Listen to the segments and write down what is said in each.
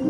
All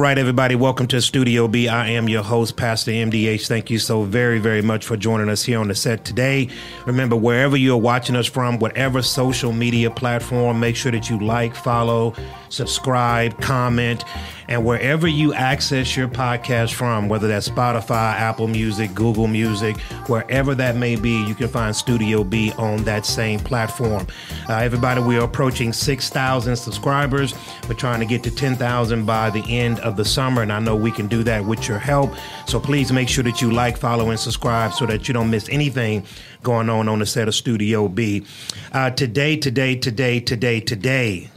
right, everybody, welcome to Studio B. I am your host, Pastor MDH. Thank you so very, very much for joining us here on the set today. Remember, wherever you're watching us from, whatever social media platform, make sure that you like, follow, subscribe, comment, and wherever you access your podcast from, whether that's Spotify, Apple Music, Google Music, wherever that may be, you can find Studio B on that same platform. Uh, everybody, we are approaching 6,000 subscribers. We're trying to get to 10,000 by the end of the summer, and I know we can do that with your help. So please make sure that you like, follow, and subscribe so that you don't miss anything going on on the set of Studio B. Uh, today, today, today, today, today,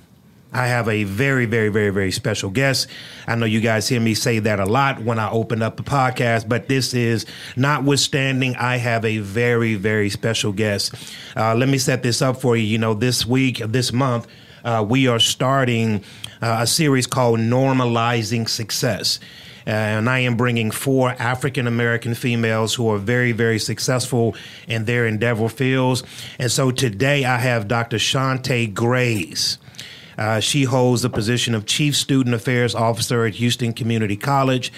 I have a very, very, very, very special guest. I know you guys hear me say that a lot when I open up the podcast, but this is notwithstanding, I have a very, very special guest. Uh, let me set this up for you. You know, this week, this month, uh, we are starting uh, a series called Normalizing Success. Uh, and I am bringing four African American females who are very, very successful in their endeavor fields. And so today I have Dr. Shantay Grays. Uh, she holds the position of Chief Student Affairs Officer at Houston Community College.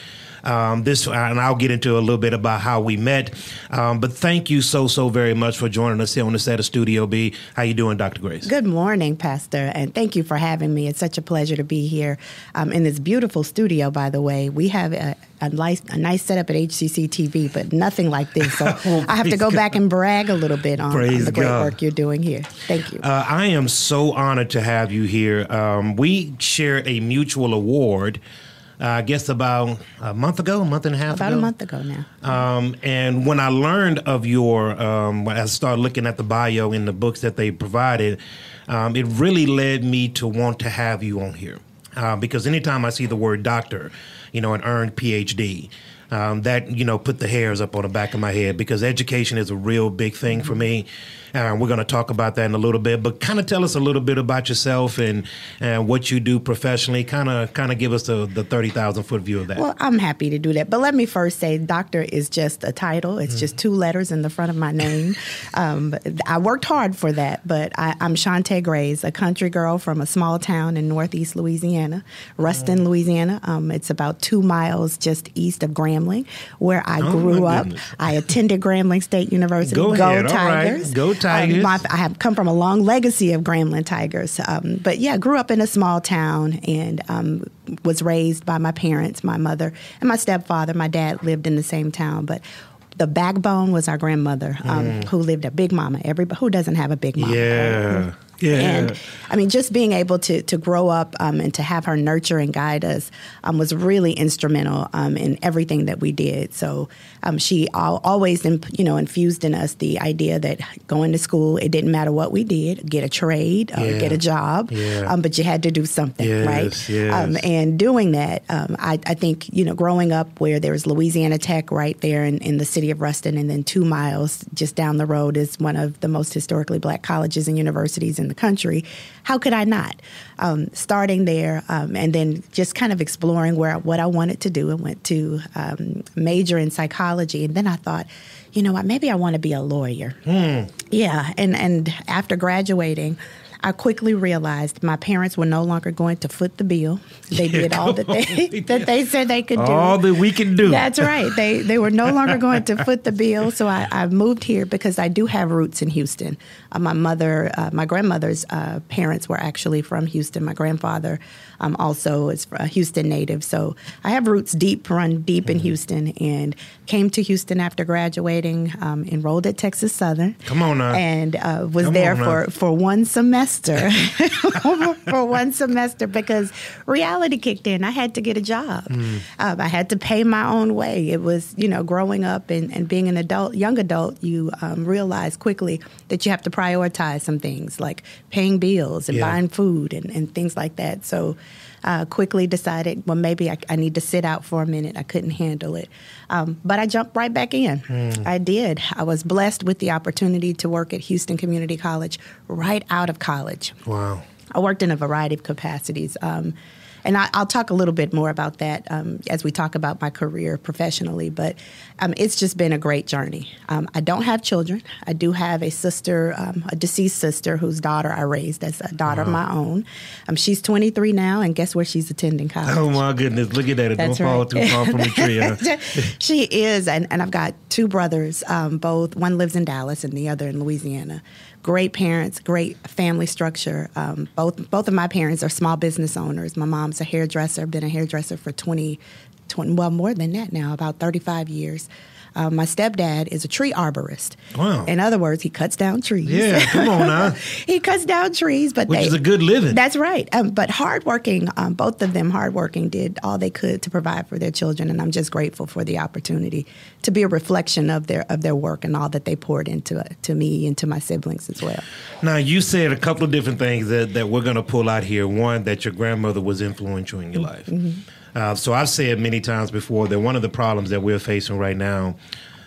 Um, this, and I'll get into a little bit about how we met. Um, but thank you so so very much for joining us here on the set of Studio B. How you doing, Dr. Grays? Good morning, Pastor, and thank you for having me. It's such a pleasure to be here um, in this beautiful studio. By the way, we have a, a nice a nice setup at HCC TV, but nothing like this. So oh, I have to go God. back and brag a little bit on, on the great God. work you're doing here. Thank you. Uh, I am so honored to have you here. Um, we share a mutual award uh, I guess about a month ago, a month and a half about ago. a month ago now. Um, and when I learned of your, um, when I started looking at the bio in the books that they provided, um, it really led me to want to have you on here. Uh, because anytime I see the word doctor, you know, an earned PhD, um, that you know put the hairs up on the back of my head because education is a real big thing mm-hmm. for me. Uh, we're going to talk about that in a little bit, but kind of tell us a little bit about yourself and, and what you do professionally. Kind of kind of give us the, the 30,000 foot view of that. Well, I'm happy to do that. But let me first say doctor is just a title, it's mm. just two letters in the front of my name. um, I worked hard for that, but I, am Shantay Grays, a country girl from a small town in northeast Louisiana, Ruston, mm. Louisiana. Um, it's about two miles just east of Grambling, where I oh, grew up. I attended Grambling State University. Go, Go ahead. Tigers. Right. Go Tigers. Um, my, I have come from a long legacy of Grambling Tigers. Um, but yeah, grew up in a small town and um, was raised by my parents, my mother, and my stepfather. My dad lived in the same town, but the backbone was our grandmother, um, mm. who lived a big mama. Everybody who doesn't have a big mama. Yeah. Right? Yeah. And I mean, just being able to to grow up um, and to have her nurture and guide us um, was really instrumental um, in everything that we did. So um, she always, you know, infused in us the idea that going to school, it didn't matter what we did, get a trade, yeah. get a job, yeah. Um, but you had to do something, yes, right? Yes. Um, and doing that, I, I, think, you know, growing up where there was Louisiana Tech right there in, in the city of Ruston, and then two miles just down the road is one of the most historically black colleges and universities in the country. How could I not? Um, starting there um, and then just kind of exploring where what I wanted to do, and went to um, major in psychology, and then I thought, you know what, maybe I want to be a lawyer. Mm. Yeah, and and after graduating. I quickly realized my parents were no longer going to foot the bill. They yeah, did all that they that they said they could do. All that we can do. That's right. They they were no longer going to foot the bill. So I, I moved here because I do have roots in Houston. Uh, my mother, uh, my grandmother's uh, parents were actually from Houston. My grandfather um, also is a Houston native. So I have roots deep, run deep in mm-hmm. Houston, and came to Houston after graduating. Um, enrolled at Texas Southern. Come on now. And uh, was Come there for for one semester. for one semester because reality kicked in. I had to get a job. Mm. Um, I had to pay my own way. It was, you know, growing up and, and being an adult, young adult, you um, realize quickly that you have to prioritize some things like paying bills and yeah. buying food and, and things like that. So uh, quickly decided, well, maybe I, I, need to sit out for a minute. I couldn't handle it. Um, but I jumped right back in. Mm. I did. I was blessed with the opportunity to work at Houston Community College right out of college. Wow. I worked in a variety of capacities. Um, and I, will talk a little bit more about that um, as we talk about my career professionally. But um, it's just been a great journey. Um, I don't have children. I do have a sister, um, a deceased sister, whose daughter I raised as a daughter wow. of my own. Um, she's 23 now, and guess where she's attending college? Oh my goodness! Look at that! It That's don't right. fall too far from the tree. Huh? she is, and, and I've got two brothers. Um, both one lives in Dallas, and the other in Louisiana great parents, great family structure. Um, both both of my parents are small business owners. My mom's a hairdresser, been a hairdresser for 20, 20 well more than that now, about 35 years. Uh, my stepdad is a tree arborist. Wow. In other words, he cuts down trees. Yeah, come on now. he cuts down trees, but which they, is a good living. That's right. Um, but hardworking, um, both of them hardworking, did all they could to provide for their children, and I'm just grateful for the opportunity to be a reflection of their of their work and all that they poured into to me and to my siblings as well. Now, you said a couple of different things that, that we're going to pull out here. One, that your grandmother was influential in your life. Mm-hmm. Uh, so I've said many times before that one of the problems that we're facing right now,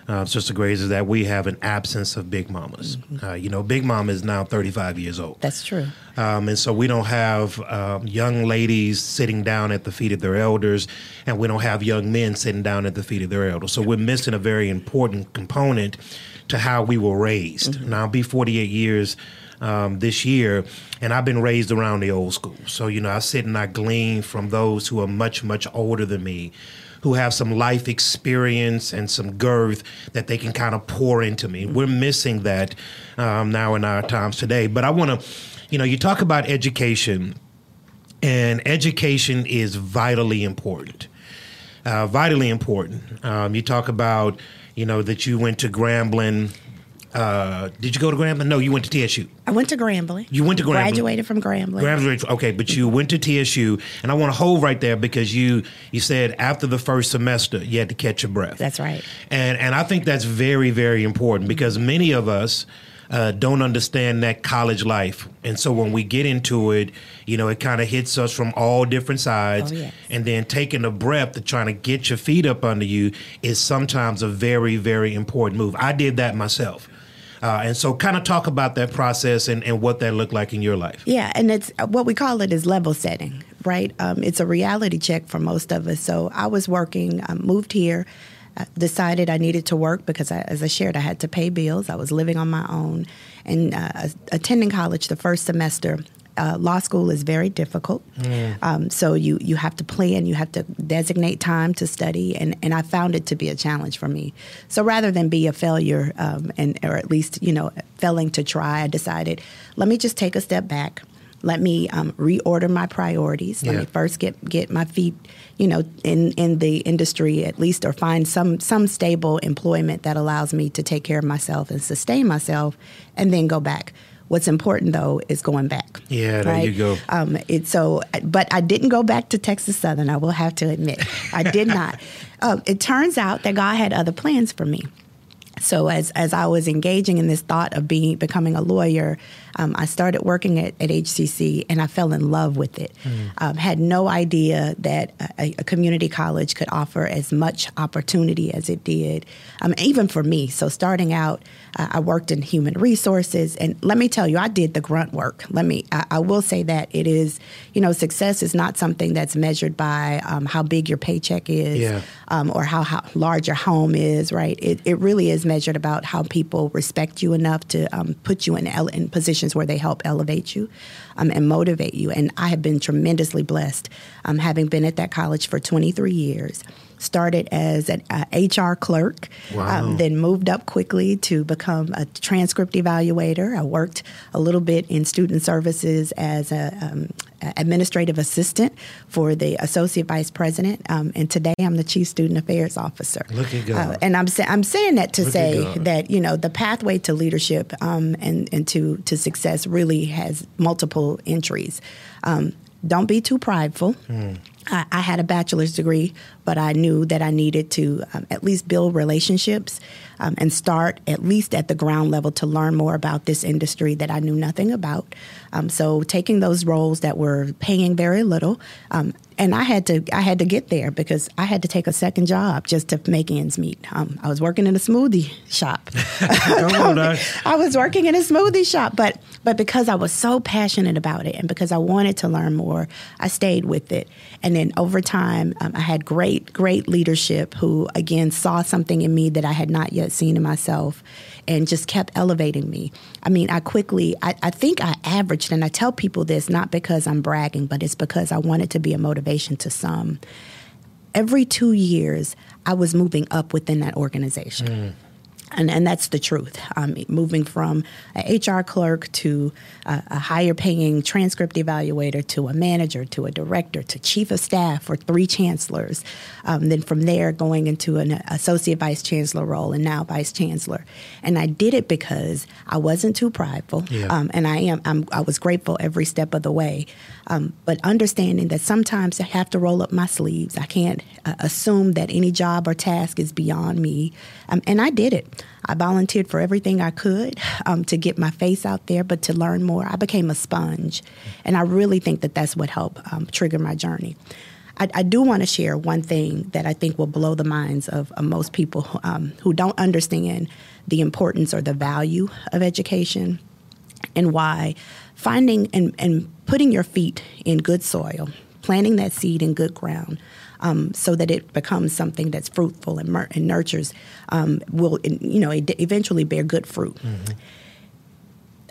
uh, Sister Grays, is that we have an absence of big mamas. Mm-hmm. Uh, you know, Big Mama is now 35 years old. That's true. Um, and so we don't have um, young ladies sitting down at the feet of their elders, and we don't have young men sitting down at the feet of their elders. So we're missing a very important component to how we were raised. Mm-hmm. Now, I'll be 48 years um, this year, and I've been raised around the old school. So, you know, I sit and I glean from those who are much, much older than me, who have some life experience and some girth that they can kind of pour into me. We're missing that um, now in our times today. But I want to, you know, you talk about education, and education is vitally important. Uh, vitally important. Um, you talk about, you know, that you went to Grambling uh, did you go to Grambling? No, you went to TSU. I went to Grambling. You went to Grambling. Graduated from Grambling. Graduated. Okay, but you went to TSU, and I want to hold right there because you you said after the first semester you had to catch your breath. That's right. And and I think that's very very important because many of us. Uh, don't understand that college life. And so when we get into it, you know, it kind of hits us from all different sides. Oh, yes. And then taking a breath to trying to get your feet up under you is sometimes a very, very important move. I did that myself. Uh, and so, kind of talk about that process and, and what that looked like in your life. Yeah, and it's what we call it is level setting, right? Um, it's a reality check for most of us. So, I was working, um, moved here, uh, decided I needed to work because, I, as I shared, I had to pay bills. I was living on my own and uh, attending college the first semester uh, law school is very difficult. Mm. Um, so you you have to plan, you have to designate time to study, and, and I found it to be a challenge for me. So rather than be a failure, um, and or at least you know failing to try, I decided let me just take a step back. Let me um, reorder my priorities. Let yeah. me first get get my feet, you know, in, in the industry at least, or find some some stable employment that allows me to take care of myself and sustain myself, and then go back. What's important though is going back. Yeah, there right? you go. Um, it, so, but I didn't go back to Texas Southern. I will have to admit, I did not. Um, it turns out that God had other plans for me. So as as I was engaging in this thought of being becoming a lawyer, um, I started working at, at HCC and I fell in love with it. Mm. Um, had no idea that a, a, community college could offer as much opportunity as it did, um, even for me. So starting out, uh, I worked in human resources, and let me tell you, I did the grunt work. Let me, I, I will say that it is, you know, success is not something that's measured by um, how big your paycheck is yeah. Um, or how, how large your home is, right? It, it really is measured about how people respect you enough to um, put you in, in positions where they help elevate you um, and motivate you. And I have been tremendously blessed um, having been at that college for 23 years started as an uh, HR clerk, wow. um, then moved up quickly to become a transcript evaluator. I worked a little bit in student services as a um, administrative assistant for the associate vice president, um, and today I'm the chief student affairs officer. Look at God. Uh, and I'm sa- I'm saying that to Look say that you know the pathway to leadership um, and and to to success really has multiple entries. Um, don't be too prideful. Mm. I, I, had a bachelor's degree, but I knew that I needed to um, at least build relationships um, and start at least at the ground level to learn more about this industry that I knew nothing about. Um, so taking those roles that were paying very little, um, and I had to I had to get there because I had to take a second job just to make ends meet. Um, I was working in a smoothie shop. I was working in a smoothie shop, but but because I was so passionate about it and because I wanted to learn more, I stayed with it. And then over time, um, I had great great leadership who again saw something in me that I had not yet seen in myself and just kept elevating me. I mean, I quickly, I, I think I averaged, and I tell people this not because I'm bragging, but it's because I wanted to be a motivation to some. Every two years, I was moving up within that organization. Mm. And, and that's the truth. Um, moving from an HR clerk to a, a, higher paying transcript evaluator to a manager to a director to chief of staff for three chancellors. Um, then from there, going into an associate vice chancellor role and now vice chancellor. And I did it because I wasn't too prideful. Yeah. Um, and I am, I'm, i was grateful every step of the way. Um, but understanding that sometimes I have to roll up my sleeves. I can't uh, assume that any job or task is beyond me. Um, and I did it. I volunteered for everything I could um, to get my face out there, but to learn more. I became a sponge. And I really think that that's what helped um, trigger my journey. I, I do want to share one thing that I think will blow the minds of, of most people um, who don't understand the importance or the value of education and why finding and, and putting your feet in good soil, planting that seed in good ground, um, so that it becomes something that's fruitful and, mer- and nurtures um, will you know eventually bear good fruit. Mm-hmm.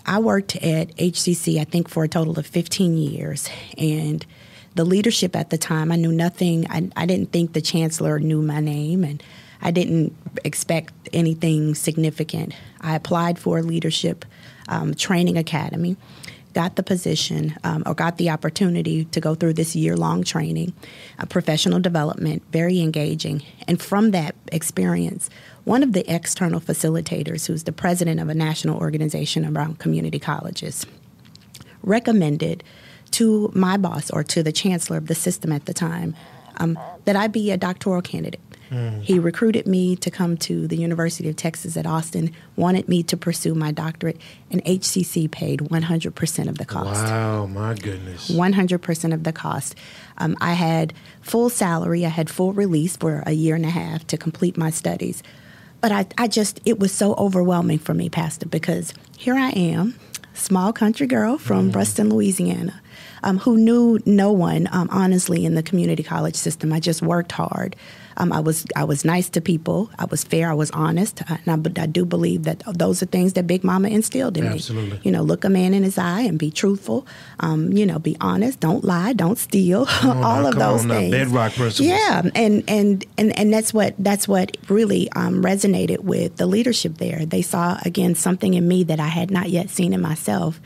I worked at HCC I think for a total of 15 years and the leadership at the time I knew nothing I, I didn't think the chancellor knew my name and I didn't expect anything significant. I applied for a leadership um, training academy got the position um, or got the opportunity to go through this year long training, uh, professional development, very engaging. And from that experience, one of the external facilitators, who's the president of a national organization around community colleges, recommended to my boss or to the chancellor of the system at the time um, that I be a doctoral candidate. Mm. He recruited me to come to the University of Texas at Austin, wanted me to pursue my doctorate, and HCC paid 100% of the cost. Wow, my goodness. 100% of the cost. Um, I had full salary, I had full release for a year and a half to complete my studies. But I, I just, it was so overwhelming for me, Pastor, because here I am, small country girl from mm. Ruston, Louisiana. Um, who knew no one, um, honestly, in the community college system. I just worked hard. Um, I was I was nice to people. I was fair. I was honest. Uh, and I, I, do believe that those are things that Big Mama instilled in Absolutely. me. You know, look a man in his eye and be truthful. Um, you know, be honest. Don't lie. Don't steal. All of those things. bedrock principles. Yeah, and and and and that's what that's what really um, resonated with the leadership there. They saw again something in me that I had not yet seen in myself,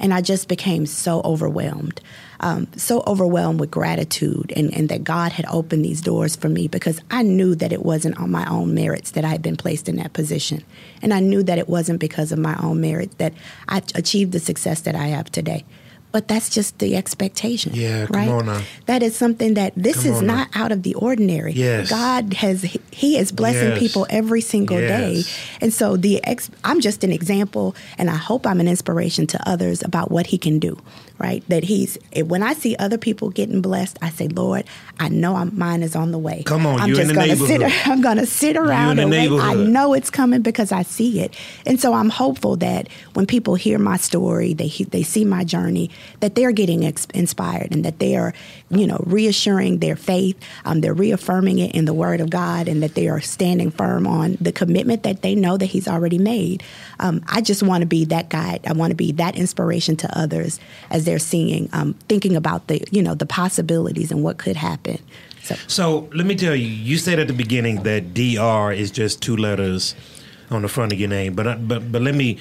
and I just became so overwhelmed um, so overwhelmed with gratitude and, and that God had opened these doors for me because I knew that it wasn't on my own merits that I had been placed in that position. And I knew that it wasn't because of my own merit that I achieved the success that I have today but that's just the expectation. Yeah, right? come on now. That is something that this come is not now. out of the ordinary. Yes. God has He is blessing yes. people every single yes. day, and so the ex, I'm just an example, and I hope I'm an inspiration to others about what He can do. Right? That He's when I see other people getting blessed, I say, Lord, I know I'm, mine is on the way. Come on, I'm you just in the gonna neighborhood. Sit, I'm going to sit around and wait. I know it's coming because I see it, and so I'm hopeful that when people hear my story, they they see my journey, that they're getting ex- inspired and that they are, you know, reassuring their faith. Um, they're reaffirming it in the Word of God and that they are standing firm on the commitment that they know that He's already made. Um, I just want to be that guide. I want to be that inspiration to others as they're seeing, um, thinking about the, you know, the possibilities and what could happen. So. so let me tell you, you said at the beginning that DR is just two letters on the front of your name, but uh, but but let me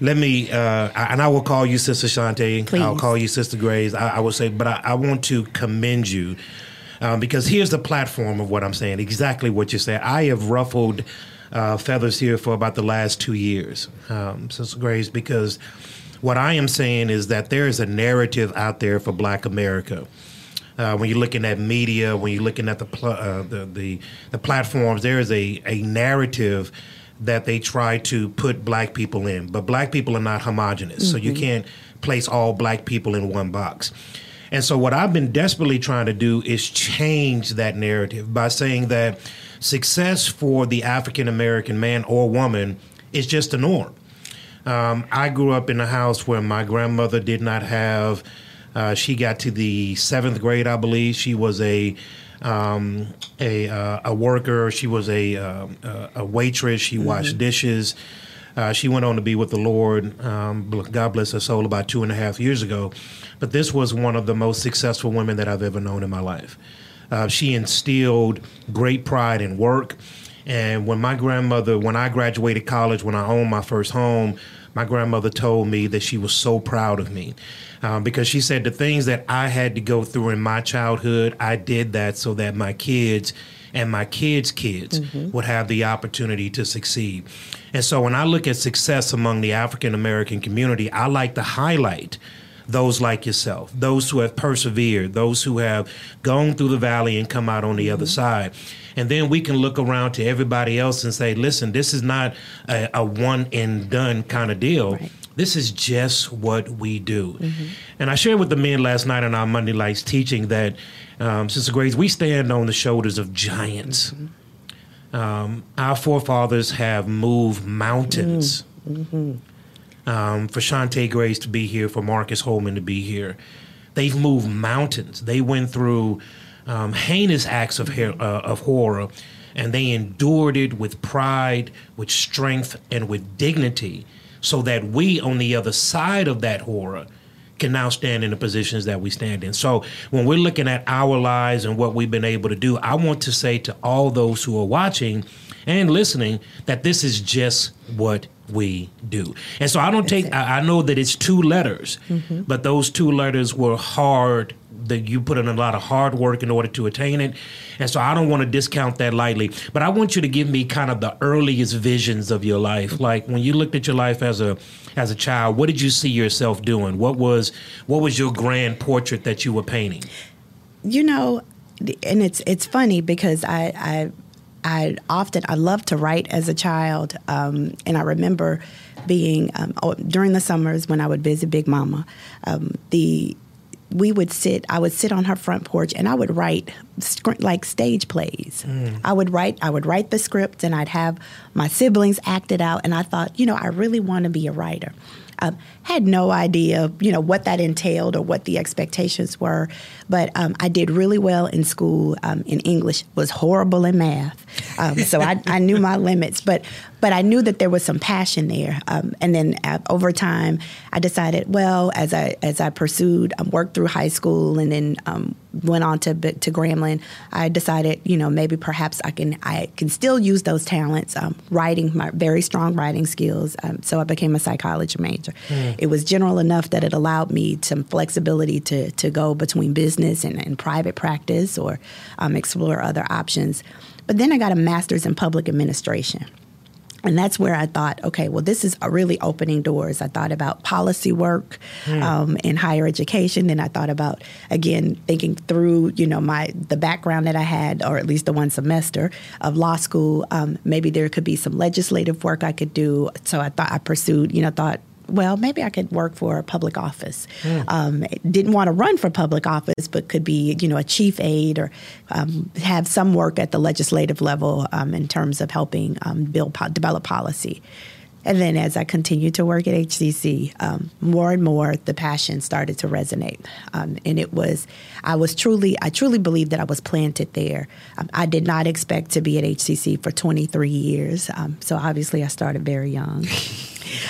let me, uh, and I will call you Sister Shantay. Please. I'll call you Sister Grays. I, I will say, but I, I, want to commend you um, because here's the platform of what I'm saying. Exactly what you said. I have ruffled uh, feathers here for about the last two years, um, Sister Grays, because what I am saying is that there is a narrative out there for Black America. Uh, when you're looking at media, when you're looking at the pl- uh, the, the, the platforms, there is a, a narrative that they try to put black people in, but black people are not homogenous, mm-hmm. so you mm-hmm. can't place all black people in one box. And so, what I've been desperately trying to do is change that narrative by saying that success for the African American man or woman is just a norm. Um, I grew up in a house where my grandmother did not have. Uh, she got to the seventh grade, I believe. She was a um, a uh, a worker. She was a uh, a waitress. She mm-hmm. washed dishes. Uh, she went on to be with the Lord. Um, God bless her soul. About two and a half years ago, but this was one of the most successful women that I've ever known in my life. Uh, she instilled great pride in work. And when my grandmother, when I graduated college, when I owned my first home, my grandmother told me that she was so proud of me um, because she said the things that I had to go through in my childhood, I did that so that my kids and my kids' kids mm-hmm. would have the opportunity to succeed. And so when I look at success among the African American community, I like to highlight those like yourself, those who have persevered, those who have gone through the valley and come out on the mm-hmm. other side. And then we can look around to everybody else and say, listen, this is not a, a one and done kind of deal. Right. This is just what we do. Mm-hmm. And I shared with the men last night on our Monday Nights teaching that, um, Sister Grays, we stand on the shoulders of giants. Mm-hmm. Um, our forefathers have moved mountains. Mm-hmm. Um, for Shantay Grays to be here, for Marcus Holman to be here. They've moved mountains. They went through um, heinous acts of, uh, of horror, and they endured it with pride, with strength, and with dignity, so that we, on the other side of that horror, can now stand in the positions that we stand in. So when we're looking at our lives and what we've been able to do, I want to say to all those who are watching and listening that this is just what we do. And so I don't take, I, I know that it's two letters, mm-hmm. but those two letters were hard that you put in a lot of hard work in order to attain it. And so I don't want to discount that lightly. But I want you to give me kind of the earliest visions of your life. Like when you looked at your life as a as a child, what did you see yourself doing? What was what was your grand portrait that you were painting? You know, and it's it's funny because I I I often I loved to write as a child, um, and I remember being um, oh, during the summers when I would visit Big Mama. Um, the we would sit i would sit on her front porch and i would write like stage plays mm. i would write i would write the script and i'd have my siblings act it out and i thought you know i really want to be a writer um, had no idea, you know, what that entailed or what the expectations were. But um, I did really well in school um, in English. Was horrible in math, um, so I, I, knew my limits. But but I knew that there was some passion there. Um, and then uh, over time, I decided, well, as I as I pursued, um, worked through high school, and then went on to to Grambling, I decided, you know, maybe perhaps I can I can still use those talents, writing my very strong writing skills. so I became a psychology major. Mm it was general enough that it allowed me some flexibility to, to go between business and, and private practice or um, explore other options. But then I got a master's in public administration. And that's where I thought, okay, well, this is really opening doors. I thought about policy work mm. um, in higher education. Then I thought about, again, thinking through, you know, my the background that I had, or at least the one semester of law school. Um, maybe there could be some legislative work I could do. So I thought I pursued, you know, thought well, maybe I could work for a public office. Mm. Um, didn't want to run for public office, but could be, you know, a chief aide or um, have some work at the legislative level um, in terms of helping um, build po- develop policy. And then as I continued to work at HCC, um, more and more the passion started to resonate. Um, and it was, I was truly, I truly believe that I was planted there. Um, I did not expect to be at HCC for 23 years. Um, so obviously I started very young.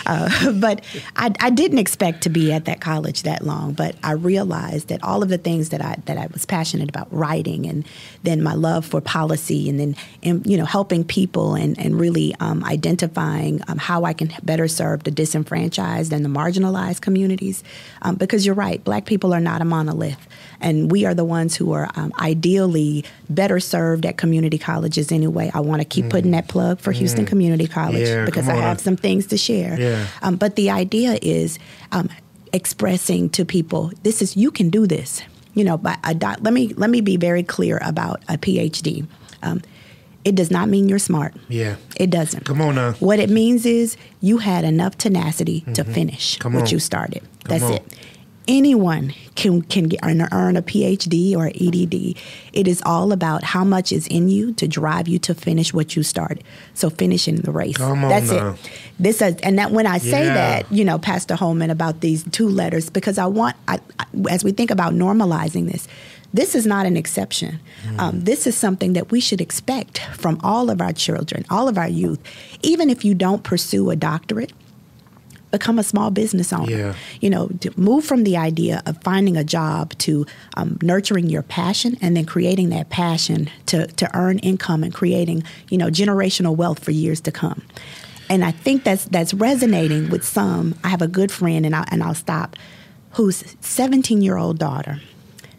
Uh, but I, I, didn't expect to be at that college that long. But I realized that all of the things that I that I was passionate about, writing, and then my love for policy, and then and, you know helping people, and and really um, identifying um, how I can better serve the disenfranchised and the marginalized communities. Um, because you're right, Black people are not a monolith and we are the ones who are um, ideally better served at community colleges anyway. I want to keep mm. putting that plug for mm. Houston Community College yeah, because I have some things to share. Yeah. Um, but the idea is um, expressing to people, this is you can do this you know, but a doc, let me let me be very clear about a PhD. Um, it does not mean you're smart. Yeah. It doesn't. Come on now. What it means is you had enough tenacity mm-hmm. to finish Come what on. you started. Come That's on. it anyone can can get, earn a PhD or EDD. It is all about how much is in you to drive you to finish what you started. So finishing the race. That's now. it. This is, and that when I say yeah. that, you know, Pastor Holman about these two letters because I want I, I, as we think about normalizing this. This is not an exception. Mm. Um, this is something that we should expect from all of our children, all of our youth. Even if you don't pursue a doctorate, become a small business owner. Yeah. You know, move from the idea of finding a job to um, nurturing your passion and then creating that passion to, to earn income and creating, you know, generational wealth for years to come. And I think that's that's resonating with some. I have a good friend, and, I, and I'll stop, whose 17 year old daughter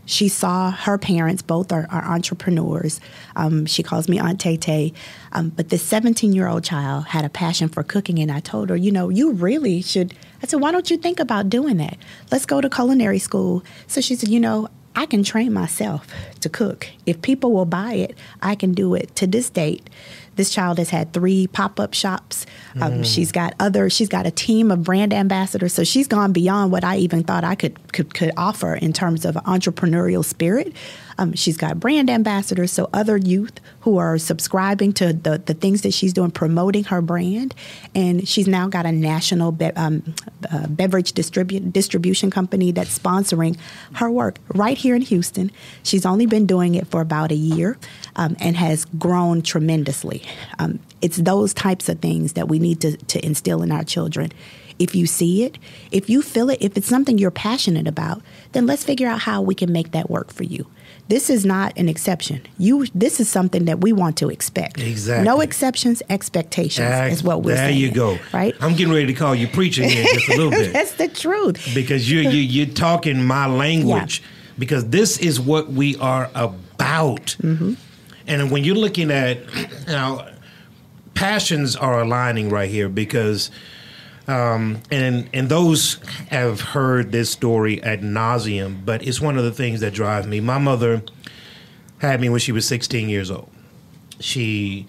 she saw her parents, both are, are entrepreneurs. Um, she calls me Aunt Tay Tay. Um, but this 17 year old child had a passion for cooking, and I told her, you know, you really should. I said, why don't you think about doing that? Let's go to culinary school. So she said, you know, I can train myself to cook. If people will buy it, I can do it. To this date, this child has had three pop up shops. Um, mm. She's got other. She's got a team of brand ambassadors. So she's gone beyond what I even thought I could could, could offer in terms of entrepreneurial spirit. Um, she's got brand ambassadors, so other youth who are subscribing to the, the things that she's doing, promoting her brand. And she's now got a national be- um, uh, beverage distribu- distribution company that's sponsoring her work right here in Houston. She's only been doing it for about a year um, and has grown tremendously. Um, it's those types of things that we need to, to instill in our children if you see it, if you feel it, if it's something you're passionate about, then let's figure out how we can make that work for you. This is not an exception. You this is something that we want to expect. Exactly. No exceptions, expectations Ex- is what we're there saying. There you go. Right? I'm getting ready to call you preaching here just a little bit. That's the truth. Because you you you're talking my language. Yeah. Because this is what we are about. Mm-hmm. And when you're looking at you now passions are aligning right here because um, and and those have heard this story ad nauseum, but it's one of the things that drive me. My mother had me when she was 16 years old. She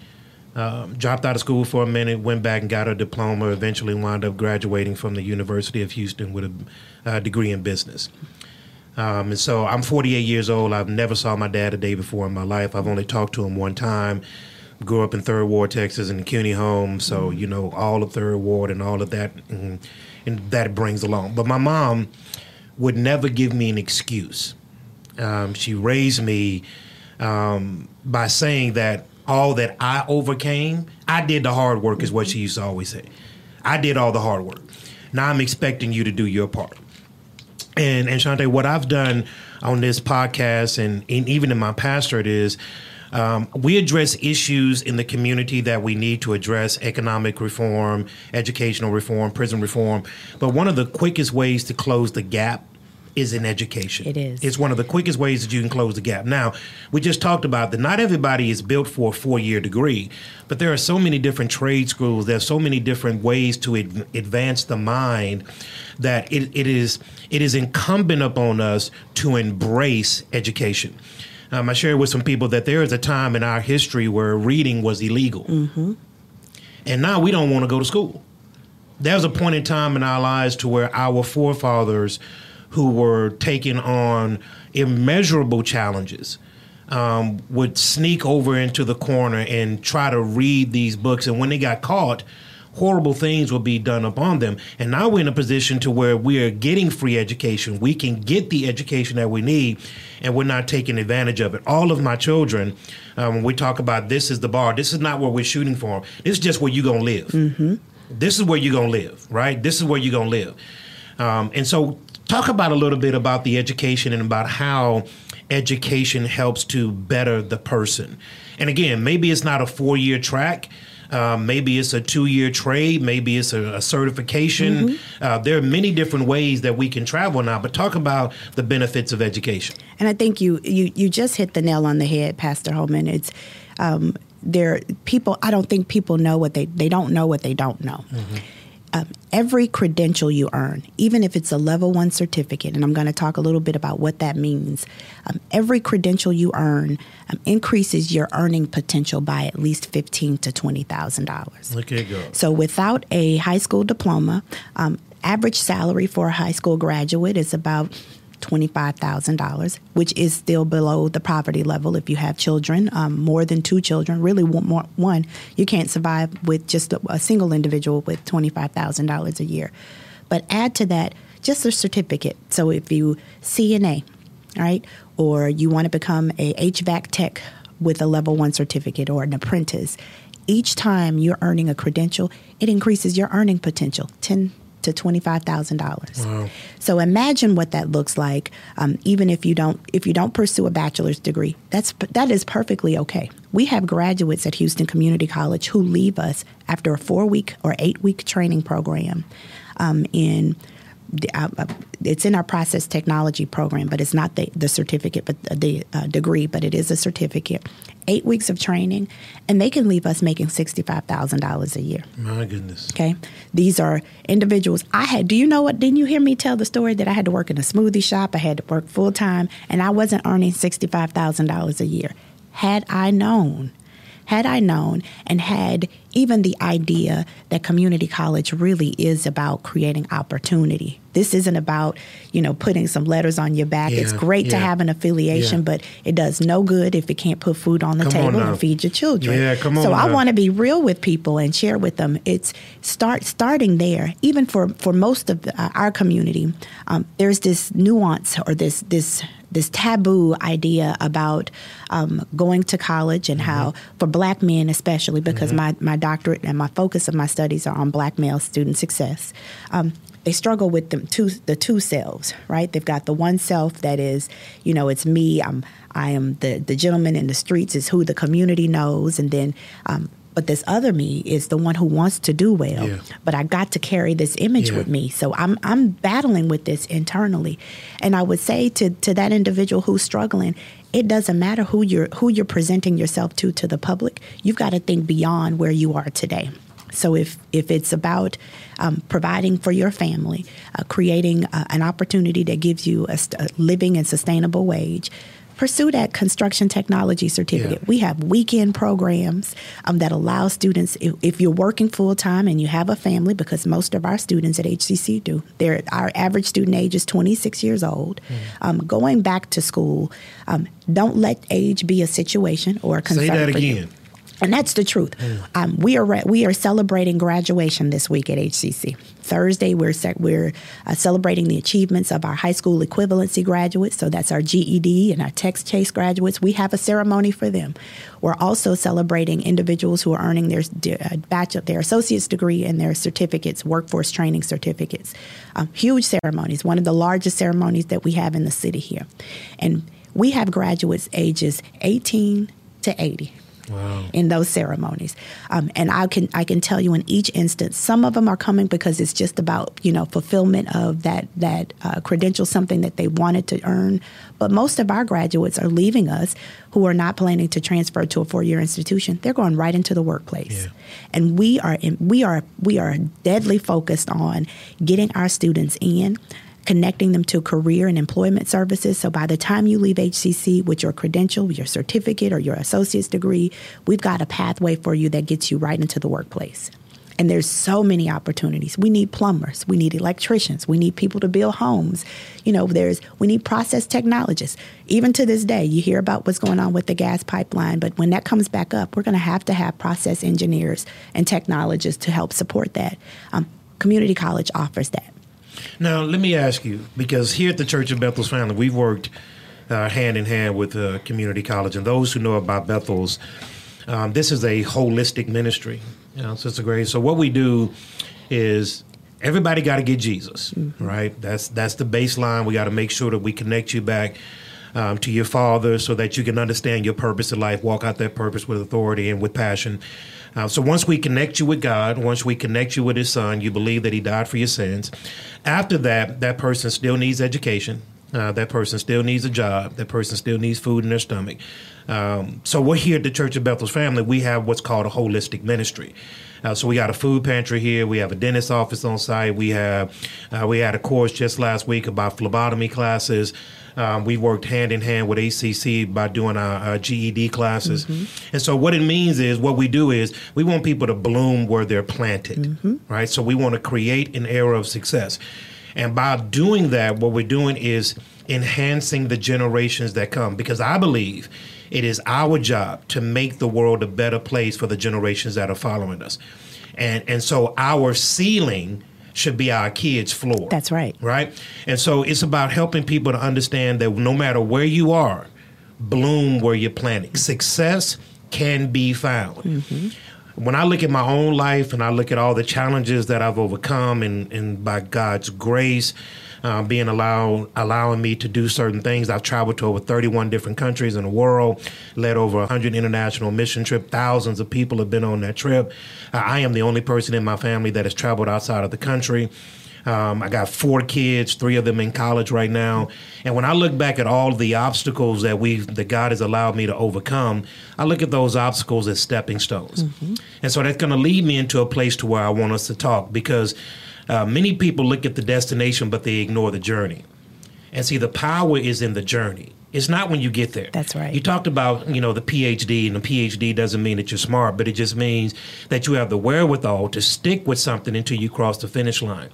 um, dropped out of school for a minute, went back and got her diploma. Eventually, wound up graduating from the University of Houston with a uh, degree in business. Um, and so I'm 48 years old. I've never saw my dad a day before in my life. I've only talked to him one time grew up in Third Ward, Texas, in the Cuney home, so mm-hmm. you know all of Third Ward and all of that, and, and, that brings along. But my mom would never give me an excuse. Um, she raised me um, by saying that all that I overcame, I did the hard work, is what she used to always say. I did all the hard work. Now I'm expecting you to do your part. And and Shantay, what I've done on this podcast and, and even in my pastorate is um, we address issues in the community that we need to address economic reform, educational reform, prison reform. But one of the quickest ways to close the gap is in education. It is. It's one of the quickest ways that you can close the gap. Now, we just talked about that not everybody is built for a four year degree, but there are so many different trade schools, there are so many different ways to ad- advance the mind that it, it is it is incumbent upon us to embrace education. Um, I shared with some people that there is a time in our history where reading was illegal. Mm-hmm. And now we don't want to go to school. There's a point in time in our lives to where our forefathers who were taking on immeasurable challenges um, would sneak over into the corner and try to read these books. And when they got caught, horrible things will be done upon them. And now we're in a position to where we are getting free education. We can get the education that we need, and we're not taking advantage of it. All of my children, um, when we talk about this is the bar, this is not where we're shooting for them. This is just where you're going to live. Mm-hmm. This is where you're going to live, right? This is where you're going to live. Um, and so, talk about a little bit about the education and about how education helps to better the person. And again, maybe it's not a four year track, um, maybe it's a two year trade. Maybe it's a, a certification. Mm-hmm. Uh, there are many different ways that we can travel now. But talk about the benefits of education. And I think you you you just hit the nail on the head, Pastor Holman. It's um, there people. I don't think people know what they they don't know what they don't know. Mm-hmm um, every credential you earn, even if it's a level one certificate, and I'm going to talk a little bit about what that means, um, every credential you earn um, increases your earning potential by at least fifteen to twenty thousand dollars. Go. So without a high school diploma, um, average salary for a high school graduate is about $25,000, which is still below the poverty level if you have children, um, more than two children, really one, one, you can't survive with just a, a single individual with $25,000 a year. But add to that just a certificate. So if you CNA, right, or you want to become a HVAC tech with a level one certificate or an apprentice, each time you're earning a credential, it increases your earning potential 10 to $25,000. Wow. So imagine what that looks like um, even if you don't if you don't pursue a bachelor's degree. That's that is perfectly okay. We have graduates at Houston Community College who leave us after a 4-week or 8-week training program um, in it's in our process technology program, but it's not the, the certificate, but the uh, degree, but it is a certificate. Eight weeks of training, and they can leave us making sixty-five thousand dollars a year. My goodness. Okay, these are individuals. I had. Do you know what? Didn't you hear me tell the story that I had to work in a smoothie shop? I had to work full time, and I wasn't earning sixty-five thousand dollars a year. Had I known had I known and had even the idea that community college really is about creating opportunity. This isn't about, you know, putting some letters on your back. Yeah, it's great yeah. to have an affiliation, yeah. but it does no good if it can't put food on the come table on and feed your children. Yeah, come on. So now. I want to be real with people and share with them. It's start starting there. Even for for most of uh, our community, um, there's this nuance or this this this taboo idea about um, going to college and mm-hmm. how for black men especially because mm-hmm. my, my doctorate and my focus of my studies are on black male student success um, they struggle with them two the two selves right they've got the one self that is you know it's me i'm i am the the gentleman in the streets is who the community knows and then um, but this other me is the one who wants to do well. Yeah. but i got to carry this image yeah. with me. So i'm i'm battling with this internally. And i would say to to that individual who's struggling it doesn't matter who you're who you're presenting yourself to to the public. You've got to think beyond where you are today. So if if it's about um, providing for your family, uh, creating uh, an opportunity that gives you a, st- a living and sustainable wage, pursue that construction technology certificate. Yeah. We have weekend programs um, that allow students, if, if you're working full time and you have a family, because most of our students at HCC do, They're, our average student age is 26 years old. Mm. Um, going back to school, um, don't let age be a situation or a concern. Say that again. You and that's the truth. Mm. Um, we are re- we are celebrating graduation this week at HCC. Thursday, we're se- we're uh, celebrating the achievements of our high school equivalency graduates. So that's our GED and our Tex Chase graduates. We have a ceremony for them. We're also celebrating individuals who are earning their uh, bachelor, their associate's degree and their certificates, workforce training certificates. Um, huge ceremonies, one of the largest ceremonies that we have in the city here, and we have graduates ages 18 to 80 wow. in those ceremonies. Um, and I can I can tell you in each instance, some of them are coming because it's just about you know fulfillment of that that uh, credential, something that they wanted to earn. But most of our graduates are leaving us who are not planning to transfer to a four year institution. They're going right into the workplace, yeah. and we are in, we are we are deadly focused on getting our students in connecting them to career and employment services. So by the time you leave HCC with your credential, your certificate, or your associate's degree, we've got a pathway for you that gets you right into the workplace. And there's so many opportunities. We need plumbers, we need electricians, we need people to build homes. You know, there's we need process technologists. Even to this day, you hear about what's going on with the gas pipeline, but when that comes back up, we're going to have to have process engineers and technologists to help support that. Um, community college offers that. Now, let me ask you, because here at the Church of Bethel's Family, we've worked uh, hand in hand with uh, community college, and those who know about Bethel's, um, this is a holistic ministry. You know, Sister Grays. So what we do is everybody got to get Jesus, mm-hmm. right? That's that's the baseline. We got to make sure that we connect you back um, to your Father, so that you can understand your purpose in life, walk out that purpose with authority and with passion. Uh, so once we connect you with God, once we connect you with His Son, you believe that He died for your sins. After that, that person still needs education. Uh, that person still needs a job. That person still needs food in their stomach. Um, so we're here at the Church of Bethel's Family. We have what's called a holistic ministry. Uh, so we got a food pantry here. We have a dentist office on site. We have uh, we had a course just last week about phlebotomy classes. Um, we worked hand in hand with HCC by doing our, our GED classes. Mm-hmm. And so what it means is what we do is we want people to bloom where they're planted, mm-hmm. right? So we want to create an era of success. And by doing that, what we're doing is enhancing the generations that come because I believe it is our job to make the world a better place for the generations that are following us. And and so our ceiling should be our kids' floor. That's right. Right? And so it's about helping people to understand that no matter where you are, bloom where you're planting. Success can be found. Mm-hmm when I look at my own life and I look at all the challenges that I've overcome, and, and by God's grace, uh, being allowed allowing me to do certain things. I've traveled to over 31 different countries in the world, led over 100 international mission trips. Thousands of people have been on that trip. Uh, I am the only person in my family that has traveled outside of the country. Um, I got four kids, three of them in college right now. And when I look back at all the obstacles that we that God has allowed me to overcome, I look at those obstacles as stepping stones. Mm-hmm. And so that's going to lead me into a place to where I want us to talk because uh, many people look at the destination, but they ignore the journey. And see, the power is in the journey. It's not when you get there. That's right. You talked about, you know, the PhD, and the PhD doesn't mean that you're smart, but it just means that you have the wherewithal to stick with something until you cross the finish line.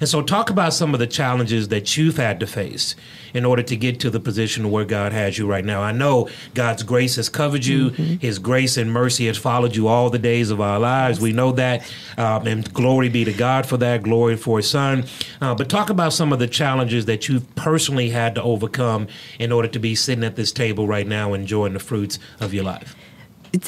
And so, talk about some of the challenges that you've had to face in order to get to the position where God has you right now. I know God's grace has covered you, mm-hmm. His grace and mercy has followed you all the days of our lives. We know that. Um, and glory be to God for that, glory for His Son. Uh, but talk about some of the challenges that you've personally had to overcome in order to be sitting at this table right now enjoying the fruits of your life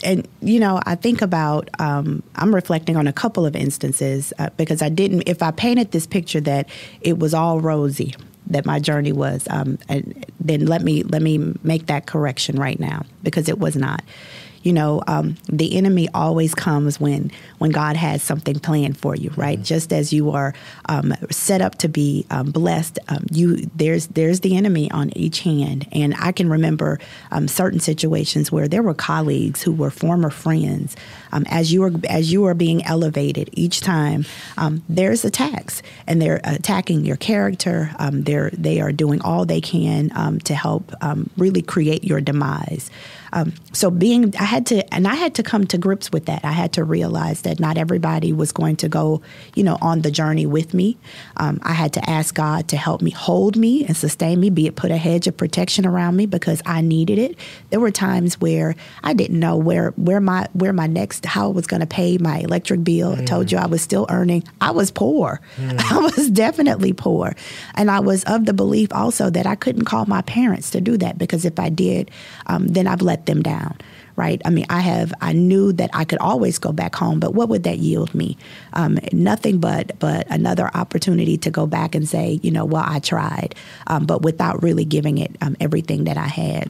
and you know, I think about um, I'm reflecting on a couple of instances uh, because I didn't. If I painted this picture that it was all rosy, that my journey was, um, and then let me let me make that correction right now because it was not you know, um, the enemy always comes when when God has something planned for you, right? Mm-hmm. Just as you are um, set up to be um, blessed, um, you there's there's the enemy on each hand, and I can remember um, certain situations where there were colleagues who were former friends. Um, as you are as you are being elevated each time, there's attacks, and they're attacking your character. they're they are doing all they can to help really create your demise. Um, so being, I had to, and I had to come to grips with that. I had to realize that not everybody was going to go, you know, on the journey with me. Um, I had to ask God to help me hold me and sustain me, be it put a hedge of protection around me because I needed it. There were times where I didn't know where where my where my next how I was going to pay my electric bill. Mm. I told you I was still earning. I was poor. Mm. I was definitely poor, and I was of the belief also that I couldn't call my parents to do that because if I did, um, then I've let let them down right? I mean, I have I knew that I could always go back home, but what would that yield me? Um, nothing but but another opportunity to go back and say, you know, well, I tried, um, but without really giving it um, everything that I had.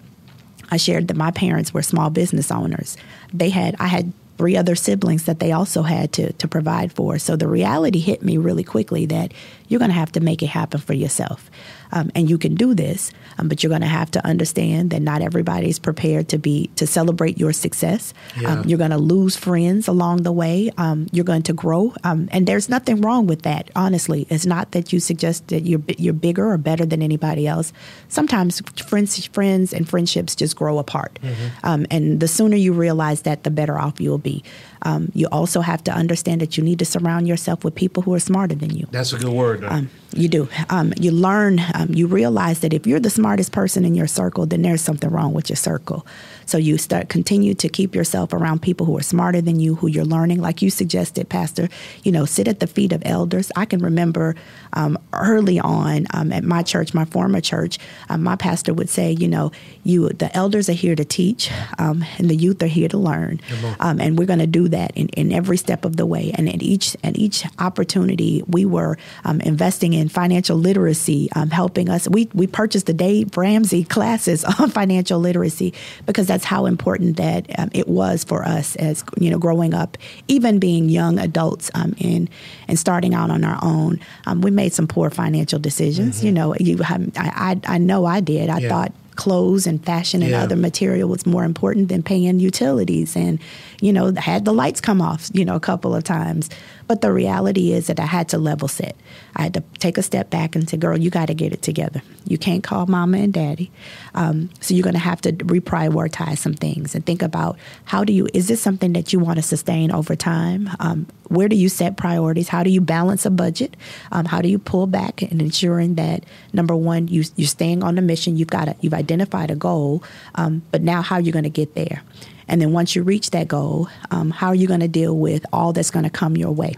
I shared that my parents were small business owners. They had I had three other siblings that they also had to to provide for. So the reality hit me really quickly that you're going to have to make it happen for yourself. Um, and you can do this, um, but you're going to have to understand that not everybody is prepared to be to celebrate your success. Um, yeah. You're going to lose friends along the way. Um, you're going to grow, um, and there's nothing wrong with that. Honestly, it's not that you suggest that you're you're bigger or better than anybody else. Sometimes friends, friends, and friendships just grow apart, mm-hmm. and the sooner you realize that, the better off you'll be. Um, you also have to understand that you need to surround yourself with people who are smarter than you. That's a good word. Um, you do. Um, you learn, um, you realize that if you're the smartest person in your circle, then there's something wrong with your circle. So you start continue to keep yourself around people who are smarter than you, who you're learning, like you suggested, Pastor. You know, sit at the feet of elders. I can remember um, early on um, at my church, my former church, um, my pastor would say, you know, you the elders are here to teach, um, and the youth are here to learn, um, and we're going to do that in, in every step of the way. And at each at each opportunity, we were um, investing in financial literacy, helping helping us. We we purchased the Dave Ramsey classes on financial literacy because that's how important that um, it was for us as you know growing up, even being young adults um, and and starting out on our own. Um, we made some poor financial decisions. Mm-hmm. You know, you I, I I know I did. I yeah. thought clothes and fashion and yeah. other material was more important than paying utilities and you know had the lights come off you know a couple of times but the reality is that I had to level set. I had to take a step back and say, girl, you got to get it together. You can't call mama and daddy. Um, so you're going to have to reprioritize some things and think about how do you, is this something that you want to sustain over time? Um, where do you set priorities? How do you balance a budget? Um, how do you pull back and ensuring that number one, you, you're staying on the mission. You've got you've identified a goal, um, but now how are you going to get there? And then once you reach that goal, um, how are you going to deal with all that's going to come your way?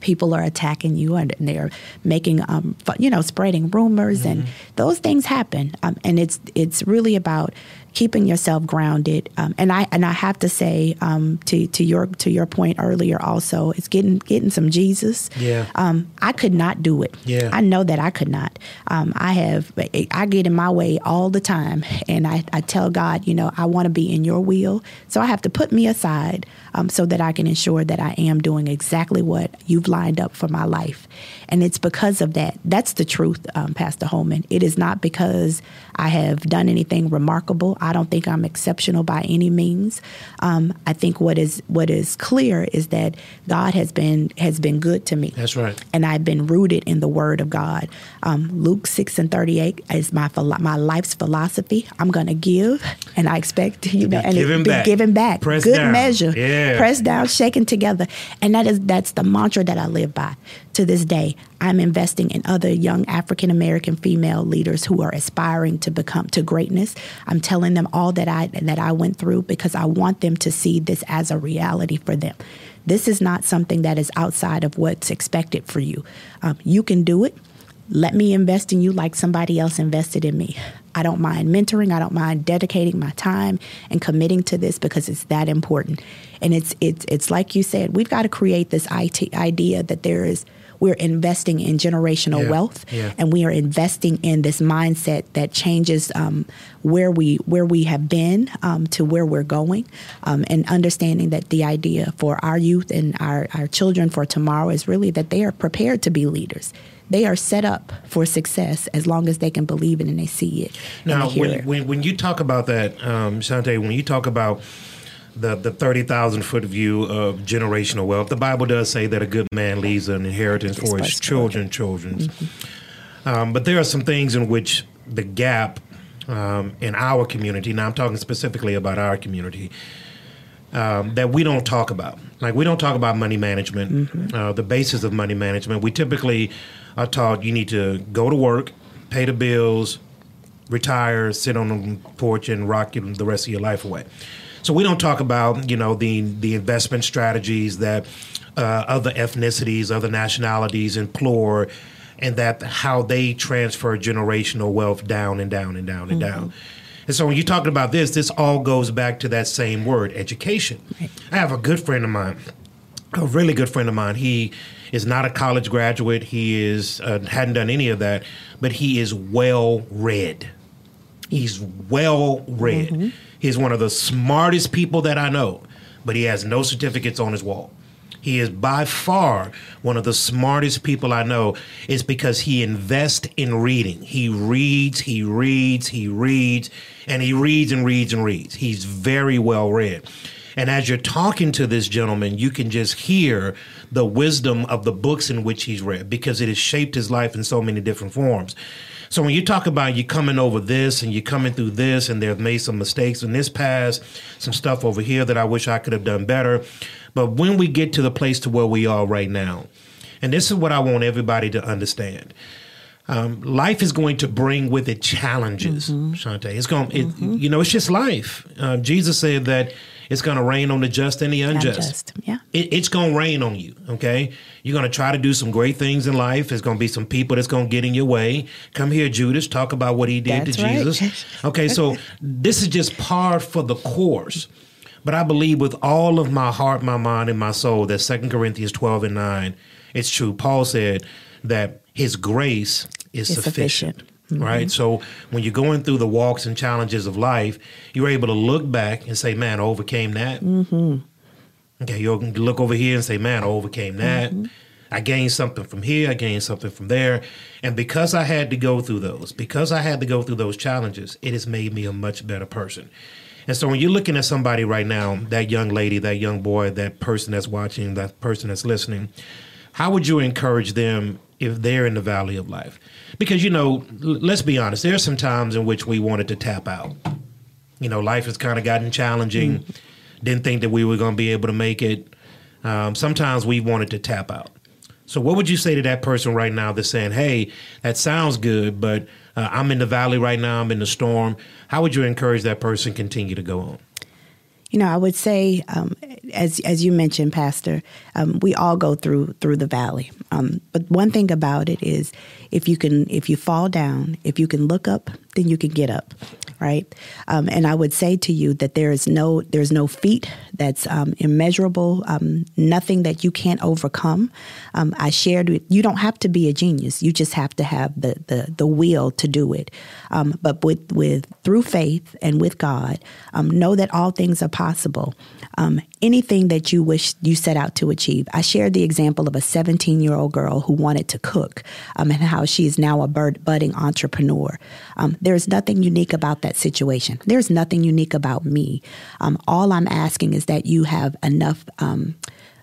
People are attacking you and they're making, um, you know, spreading rumors, mm-hmm. and those things happen. Um, and it's it's really about keeping yourself grounded. Um, and I and I have to say um, to to your to your point earlier also, it's getting getting some Jesus. Yeah. Um, I could not do it. Yeah. I know that I could not. Um, I have I get in my way all the time, and I, I tell God, you know, I want to be in Your will, so I have to put me aside um, so that I can ensure that I am doing exactly what You've lined up for my life. And it's because of that. That's the truth, um, Pastor Holman. It is not because I have done anything remarkable. I don't think I'm exceptional by any means. Um, I think what is what is clear is that God has been has been good to me. That's right. And I've been rooted in the Word of God. Um, Luke six and thirty eight is my my life's philosophy. I'm going to give, and I expect you know, and giving be back. given back, Press good down. measure, yeah. Pressed down, shaken together, and that is that's the mantra that I live by to this day. I'm investing in other young African American female leaders who are aspiring to become to greatness. I'm telling them all that I that I went through because I want them to see this as a reality for them. This is not something that is outside of what's expected for you. Um, you can do it. Let me invest in you like somebody else invested in me. I don't mind mentoring. I don't mind dedicating my time and committing to this because it's that important. And it's it's it's like you said, we've got to create this IT idea that there is we're investing in generational yeah, wealth, yeah. and we are investing in this mindset that changes um, where we where we have been um, to where we're going, um, and understanding that the idea for our youth and our, our children for tomorrow is really that they are prepared to be leaders they are set up for success as long as they can believe it and they see it. Now, when, it. when, when you talk about that, um, Shantay, when you talk about the the thirty thousand foot view of generational wealth. The Bible does say that a good man leaves an inheritance for his children, children. Mm-hmm. Um, but there are some things in which the gap um, in our community. Now I'm talking specifically about our community. Um, that we don't talk about. Like we don't talk about money management, mm-hmm. uh, the basis of money management. We typically are taught you need to go to work, pay the bills, retire, sit on the porch, and rock the rest of your life away. So we don't talk about you know the the investment strategies that uh, other ethnicities, other nationalities employ, and that how they transfer generational wealth down and down and down and mm-hmm. down. And so when you're talking about this, this all goes back to that same word, education. Right. I have a good friend of mine, a really good friend of mine. He is not a college graduate. He is uh, hadn't done any of that, but he is well read. He's well read. Mm-hmm. He's one of the smartest people that I know, but he has no certificates on his wall. He is by far one of the smartest people I know. It's because he invests in reading. He reads, he reads, he reads, and he reads and reads and reads. He's very well read. And as you're talking to this gentleman, you can just hear the wisdom of the books in which he's read because it has shaped his life in so many different forms. So when you talk about you coming over this and you're coming through this and they've made some mistakes in this past, some stuff over here that I wish I could have done better. But when we get to the place to where we are right now, and this is what I want everybody to understand. Um, life is going to bring with it challenges, mm-hmm. Shantay. It's going, it, mm-hmm. you know, it's just life. Uh, Jesus said that it's going to rain on the just and the unjust. unjust yeah. It, it's going to rain on you, okay? You're going to try to do some great things in life. There's going to be some people that's going to get in your way. Come here, Judas, talk about what he did that's to right. Jesus. Okay, so this is just par for the course. But I believe with all of my heart, my mind, and my soul that Second Corinthians 12 and 9, it's true. Paul said that his grace is sufficient. sufficient. Mm-hmm. Right. So when you're going through the walks and challenges of life, you're able to look back and say, man, I overcame that. Mm-hmm. Okay. You look over here and say, man, I overcame that. Mm-hmm. I gained something from here, I gained something from there. And because I had to go through those, because I had to go through those challenges, it has made me a much better person. And so when you're looking at somebody right now, that young lady, that young boy, that person that's watching, that person that's listening, how would you encourage them if they're in the valley of life? Because, you know, let's be honest, there are some times in which we wanted to tap out. You know, life has kind of gotten challenging. Mm. Didn't think that we were going to be able to make it. Um, sometimes we wanted to tap out. So, what would you say to that person right now that's saying, "Hey, that sounds good, but uh, I'm in the valley right now. I'm in the storm." How would you encourage that person continue to go on? You know, I would say, um, as as you mentioned, Pastor, um, we all go through through the valley. Um, but one thing about it is, if you can, if you fall down, if you can look up, then you can get up right? Um, and I would say to you that there is no there's no feat that's um, immeasurable, um, nothing that you can't overcome. Um, I shared with you don't have to be a genius; you just have to have the the, the will to do it. Um, but with with through faith and with God, um, know that all things are possible. anything that you wish you set out to achieve. I shared the example of a 17 year old girl who wanted to cook, and how she is now a budding entrepreneur. there's nothing unique about that situation. There's nothing unique about me. Um, all I'm asking is that you have enough. Um,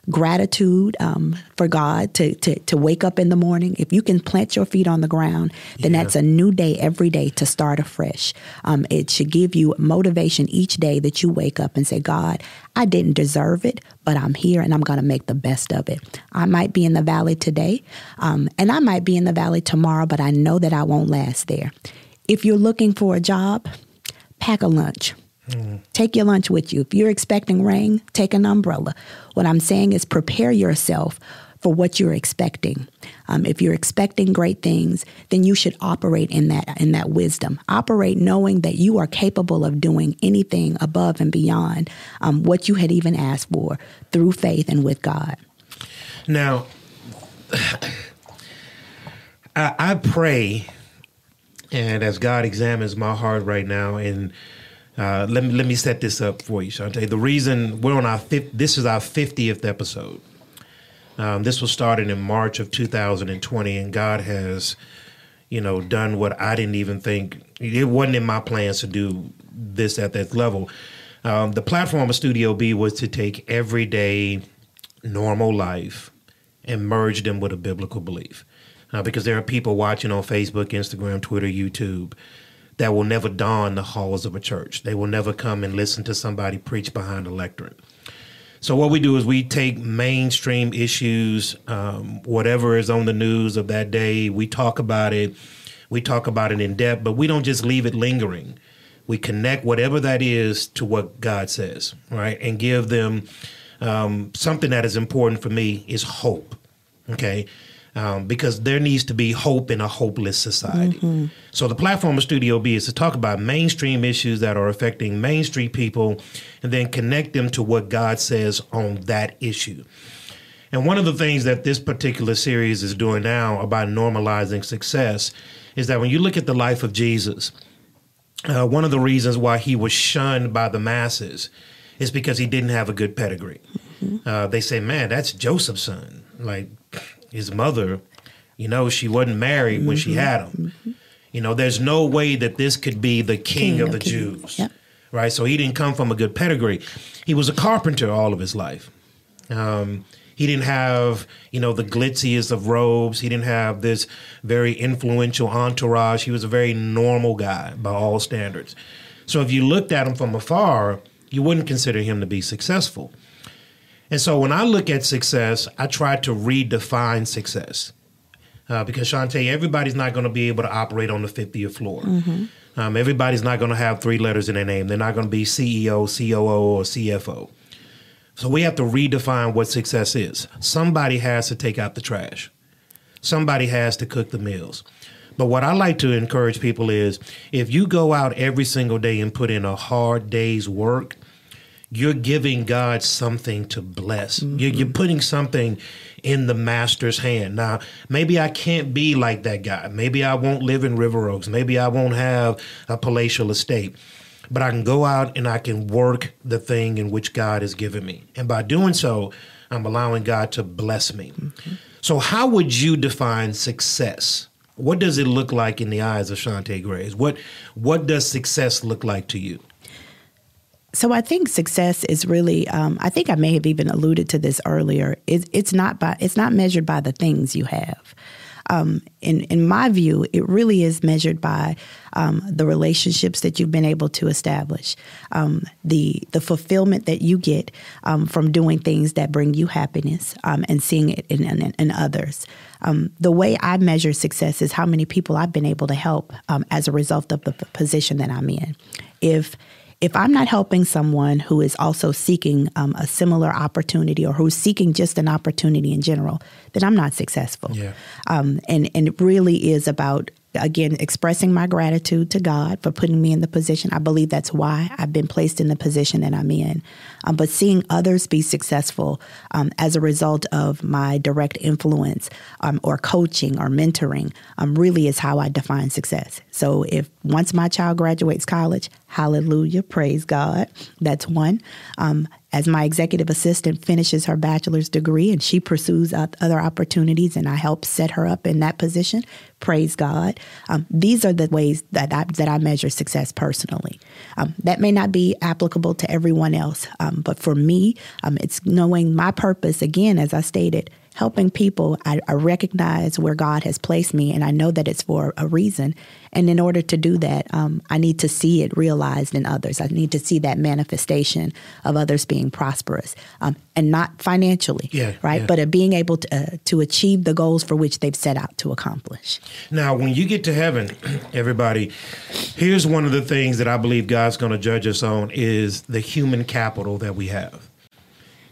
gratitude um, for God to, to to wake up in the morning. If you can plant your feet on the ground, then yeah. that's a new day every day to start afresh. Um, it should give you motivation each day that you wake up and say, God, I didn't deserve it, but I'm here and I'm going to make the best of it. I might be in the valley today, um, and I might be in the valley tomorrow, but I know that I won't last there. If you're looking for a job, pack a lunch. Take your lunch with you. If you're expecting rain, take an umbrella. What I'm saying is prepare yourself for what you're expecting. Um, if you're expecting great things, then you should operate in that in that wisdom. Operate knowing that you are capable of doing anything above and beyond um, what you had even asked for through faith and with God. Now, I, I pray and as God examines my heart right now, and uh, let me let me set this up for you, Shantay. The reason we're on our fifth, this is our fiftieth episode. Um, this was started in March of 2020, and God has, you know, done what I didn't even think it wasn't in my plans to do this at that level. Um, the platform of Studio B was to take everyday, normal life and merge them with a biblical belief uh, because there are people watching on Facebook, Instagram, Twitter, YouTube that will never don the halls of a church. They will never come and listen to somebody preach behind a lectern. So what we do is we take mainstream issues, um, whatever is on the news of that day, we talk about it. We talk about it in depth, but we don't just leave it lingering. We connect whatever that is to what God says, right, and give them um, something that is important for me is hope. Okay, um, because there needs to be hope in a hopeless society. Mm-hmm. So the platform of Studio B is to talk about mainstream issues that are affecting mainstream people, and then connect them to what God says on that issue. And one of the things that this particular series is doing now about normalizing success is that when you look at the life of Jesus, uh, one of the reasons why he was shunned by the masses is because he didn't have a good pedigree. Mm-hmm. Uh, they say, man, that's Joseph's son. Like, his mother, you know, she wasn't married mm-hmm. when she had him. Mm-hmm. You know, there's no way that this could be the king, king of the king. Jews. Yep. Right? So he didn't come from a good pedigree. He was a carpenter all of his life. Um, he didn't have, you know, the glitziest of robes. He didn't have this very influential entourage. He was a very normal guy by all standards. So if you looked at him from afar, you wouldn't consider him to be successful. And so when I look at success, I try to redefine success. Uh, because Shantay, everybody's not going to be able to operate on the 50th floor. Mm-hmm. Um, everybody's not going to have three letters in their name. They're not going to be CEO, COO, or CFO. So we have to redefine what success is. Somebody has to take out the trash. Somebody has to cook the meals. But what I like to encourage people is if you go out every single day and put in a hard day's work, you're giving God something to bless. Mm-hmm. You're, you're, putting something in the master's hand. Now, maybe I can't be like that guy. Maybe I won't live in River Oaks. Maybe I won't have a palatial estate. But I can go out and I can work the thing in which God has given me. And by doing so, I'm allowing God to bless me. Mm-hmm. So, how would you define success? What does it look like in the eyes of Shantay Grays? What What does success look like to you? So I think success is really. Um, I think I may have even alluded to this earlier. It, it's not by. It's not measured by the things you have. Um, in in my view, it really is measured by um, the relationships that you've been able to establish, um, the the fulfillment that you get um, from doing things that bring you happiness, um, and seeing it in, in, in others. Um, the way I measure success is how many people I've been able to help as a result of the position that I'm in. If if I'm not helping someone who is also seeking um, a similar opportunity or who's seeking just an opportunity in general, then I'm not successful. Yeah. Um, and and it really is about again expressing my gratitude to God for putting me in the position. I believe that's why I've been placed in the position that I'm in. Um, but seeing others be successful um, as a result of my direct influence um, or coaching or mentoring um, really is how I define success. So if once my child graduates college, hallelujah, praise God. That's one. Um, as my executive assistant finishes her bachelor's degree and she pursues other opportunities and I help set her up in that position, praise God. Um, these are the ways that I, that I measure success personally. Um, that may not be applicable to everyone else, um, but for me, um, it's knowing my purpose, again, as I stated, helping people, I, I, recognize where God has placed me, and I know that it's for a reason. And in order to do that, um, I need to see it realized in others. I need to see that manifestation of others being prosperous, um, and not financially, yeah, right? Yeah. But of being able to uh, to achieve the goals for which they've set out to accomplish. Now, when you get to heaven, everybody, here's one of the things that I believe God's going to judge us on is the human capital that we have.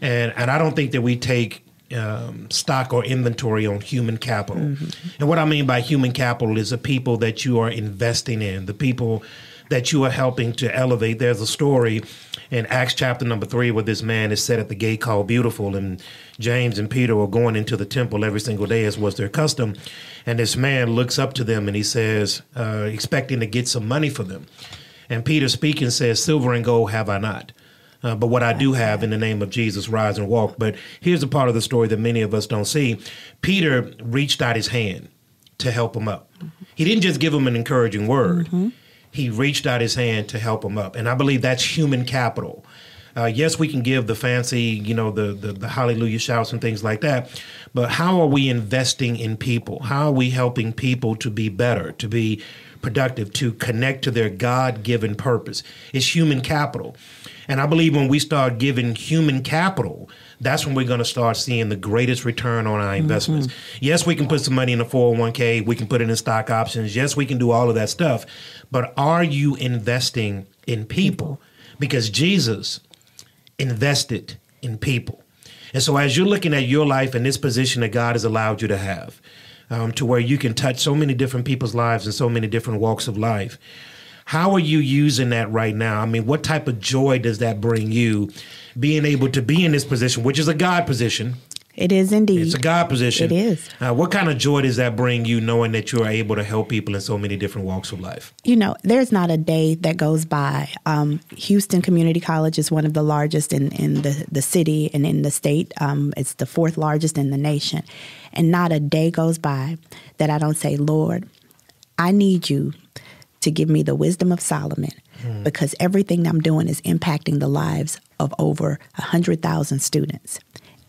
And, and I don't think that we take um, stock or inventory on human capital. Mm-hmm. And what I mean by human capital is the people that you are investing in, the people that you are helping to elevate. There's a story in Acts chapter number three where this man is set at the gate called Beautiful, and James and Peter are going into the temple every single day, as was their custom. And this man looks up to them and he says, uh, expecting to get some money for them. And Peter speaking says, Silver and gold have I not uh, but what I do have in the name of Jesus, rise and walk. But here's a part of the story that many of us don't see. Peter reached out his hand to help him up. He didn't just give him an encouraging word. Mm-hmm. He reached out his hand to help him up. And I believe that's human capital. Uh, yes, we can give the fancy, you know, the, the, the hallelujah shouts and things like that, but how are we investing in people? How are we helping people to be better, to be productive, to connect to their God given purpose? It's human capital. And I believe when we start giving human capital, that's when we're going to start seeing the greatest return on our investments. Mm-hmm. Yes, we can put some money in a 401k, we can put it in stock options. Yes, we can do all of that stuff. But are you investing in people? Because Jesus invested in people. And so as you're looking at your life and this position that God has allowed you to have, um, to where you can touch so many different people's lives in so many different walks of life, how are you using that right now? I mean, what type of joy does that bring you being able to be in this position, which is a God position? It is indeed. It's a God position. It is. Uh, what kind of joy does that bring you knowing that you are able to help people in so many different walks of life? You know, there's not a day that goes by. Um, Houston Community College is one of the largest in, in the, the city and in the state. Um, it's the fourth largest in the nation. And not a day goes by that I don't say, Lord, I need you to give me the wisdom of Solomon mm. because everything I'm doing is impacting the lives of over 100,000 students.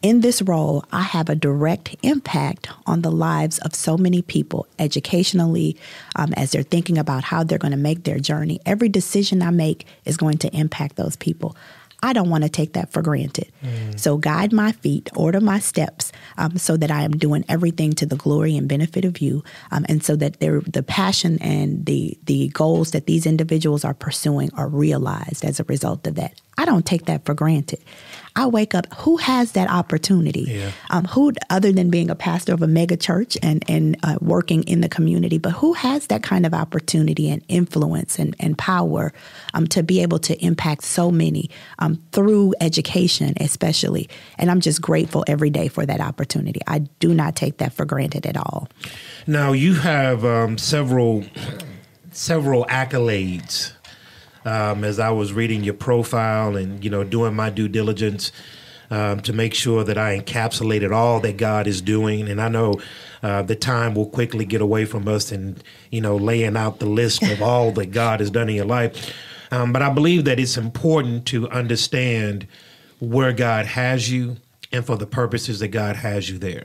In this role, I have a direct impact on the lives of so many people educationally um, as they're thinking about how they're going to make their journey. Every decision I make is going to impact those people. I don't want to take that for granted. Mm. So guide my feet, order my steps, um, so that I am doing everything to the glory and benefit of you, um, and so that the passion and the the goals that these individuals are pursuing are realized as a result of that. I don't take that for granted. I wake up. Who has that opportunity? Yeah. Um, who other than being a pastor of a mega church and and uh, working in the community, but who has that kind of opportunity and influence and and power um, to be able to impact so many um, through education, especially. And I'm just grateful every day for that opportunity. I do not take that for granted at all. Now you have um, several several accolades. Um, as I was reading your profile and you know doing my due diligence um, to make sure that I encapsulated all that God is doing, and I know uh, the time will quickly get away from us and you know laying out the list of all that God has done in your life. Um, but I believe that it's important to understand where God has you and for the purposes that God has you there.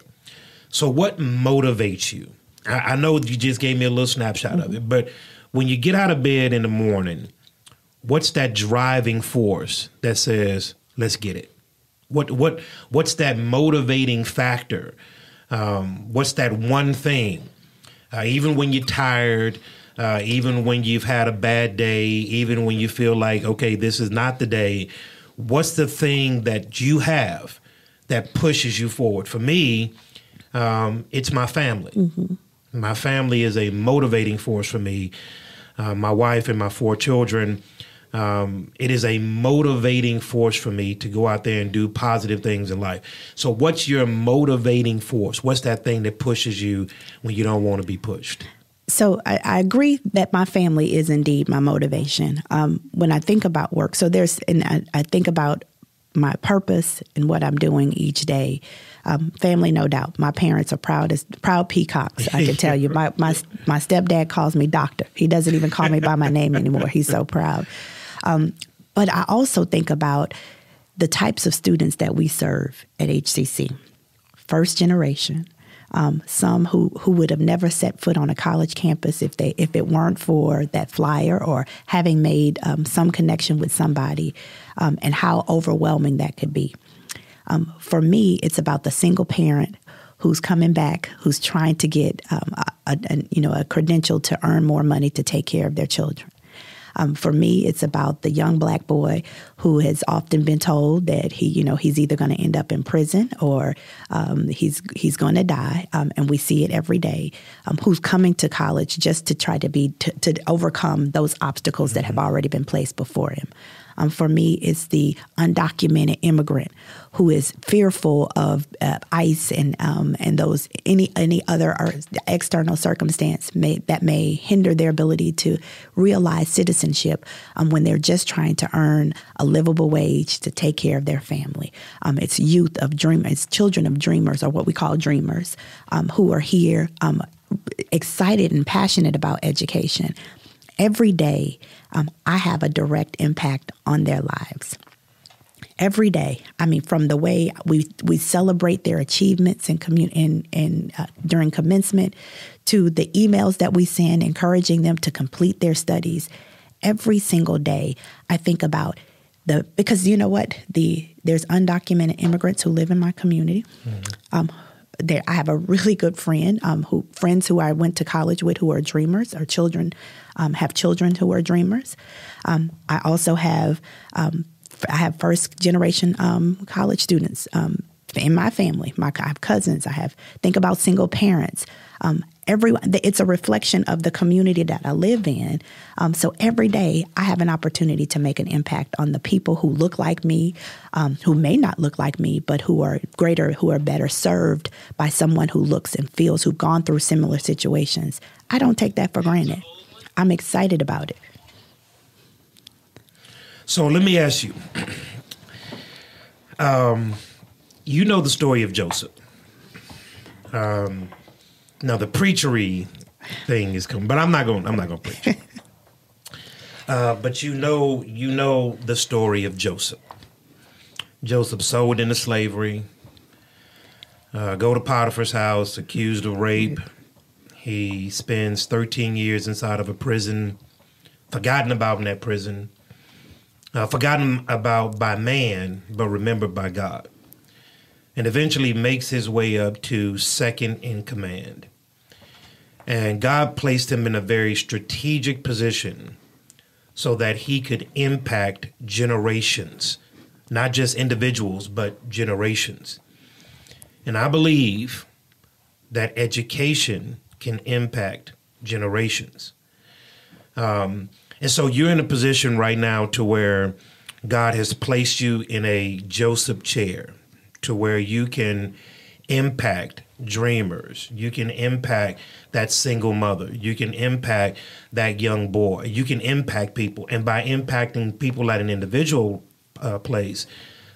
So, what motivates you? I, I know you just gave me a little snapshot mm-hmm. of it, but when you get out of bed in the morning, what's that driving force that says, "Let's get it"? What what what's that motivating factor? Um, what's that one thing? Uh, even when you're tired, uh, even when you've had a bad day, even when you feel like, okay, this is not the day, what's the thing that you have that pushes you forward? For me, um, it's my family. Mm-hmm. My family is a motivating force for me. Uh, my wife and my four children. Um, it is a motivating force for me to go out there and do positive things in life. So, what's your motivating force? What's that thing that pushes you when you don't want to be pushed? So I, I, agree that my family is indeed my motivation. Um, when I think about work, so there's, and I, I, think about my purpose and what I'm doing each day. Um, family, no doubt. My parents are proud as proud peacocks. I can tell you. My my my stepdad calls me doctor. He doesn't even call me by my name anymore. He's so proud. Um, but I also think about the types of students that we serve at HCC. First generation, um, some who, who would have never set foot on a college campus if they if it weren't for that flyer or having made um, some connection with somebody, um, and how overwhelming that could be. Um, for me, it's about the single parent who's coming back, who's trying to get um, a, a, you know a credential to earn more money to take care of their children. Um, for me, it's about the young black boy who has often been told that he, you know, he's either going to end up in prison or um, he's he's going to die, um, and we see it every day. Um, who's coming to college just to try to be to, to overcome those obstacles that have already been placed before him. Um, for me, it's the undocumented immigrant who is fearful of uh, ICE and um, and those any any other external circumstance may, that may hinder their ability to realize citizenship um, when they're just trying to earn a livable wage to take care of their family. Um, it's youth of dreamers, it's children of dreamers, or what we call dreamers, um, who are here um, excited and passionate about education. Every day, um, I have a direct impact on their lives. Every day, I mean, from the way we we celebrate their achievements and commun- and, and uh, during commencement, to the emails that we send encouraging them to complete their studies, every single day, I think about the because you know what the there's undocumented immigrants who live in my community. Mm-hmm. Um, there, I have a really good friend um, who friends who I went to college with who are dreamers or children um, have children who are dreamers. Um, I also have um, I have first generation um, college students um, in my family. My I have cousins. I have think about single parents. Um, everyone, it's a reflection of the community that I live in. Um, so every day, I have an opportunity to make an impact on the people who look like me, um, who may not look like me, but who are greater, who are better served by someone who looks and feels, who've gone through similar situations. I don't take that for granted. I'm excited about it. So let me ask you. Um, you know the story of Joseph. Um, now the preachery thing is coming, but I'm not going. I'm not going to preach. uh, but you know, you know the story of Joseph. Joseph sold into slavery. Uh, go to Potiphar's house, accused of rape. He spends 13 years inside of a prison, forgotten about in that prison, uh, forgotten about by man, but remembered by God. And eventually makes his way up to second in command. And God placed him in a very strategic position so that he could impact generations not just individuals, but generations. And I believe that education can impact generations. Um, and so you're in a position right now to where God has placed you in a Joseph chair to where you can impact dreamers. You can impact that single mother. You can impact that young boy. You can impact people. And by impacting people at an individual uh, place,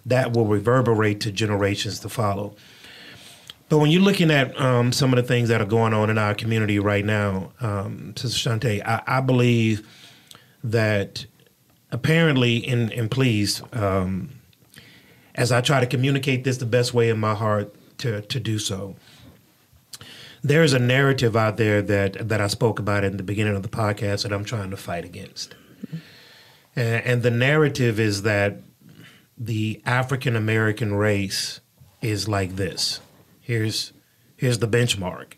that will reverberate to generations to follow. But when you're looking at um, some of the things that are going on in our community right now, um, Sister Shantay, I, I believe that apparently, and, and please, um, as I try to communicate this the best way in my heart to, to do so, there is a narrative out there that that I spoke about in the beginning of the podcast that I'm trying to fight against. And, and the narrative is that the African American race is like this. Here's here's the benchmark.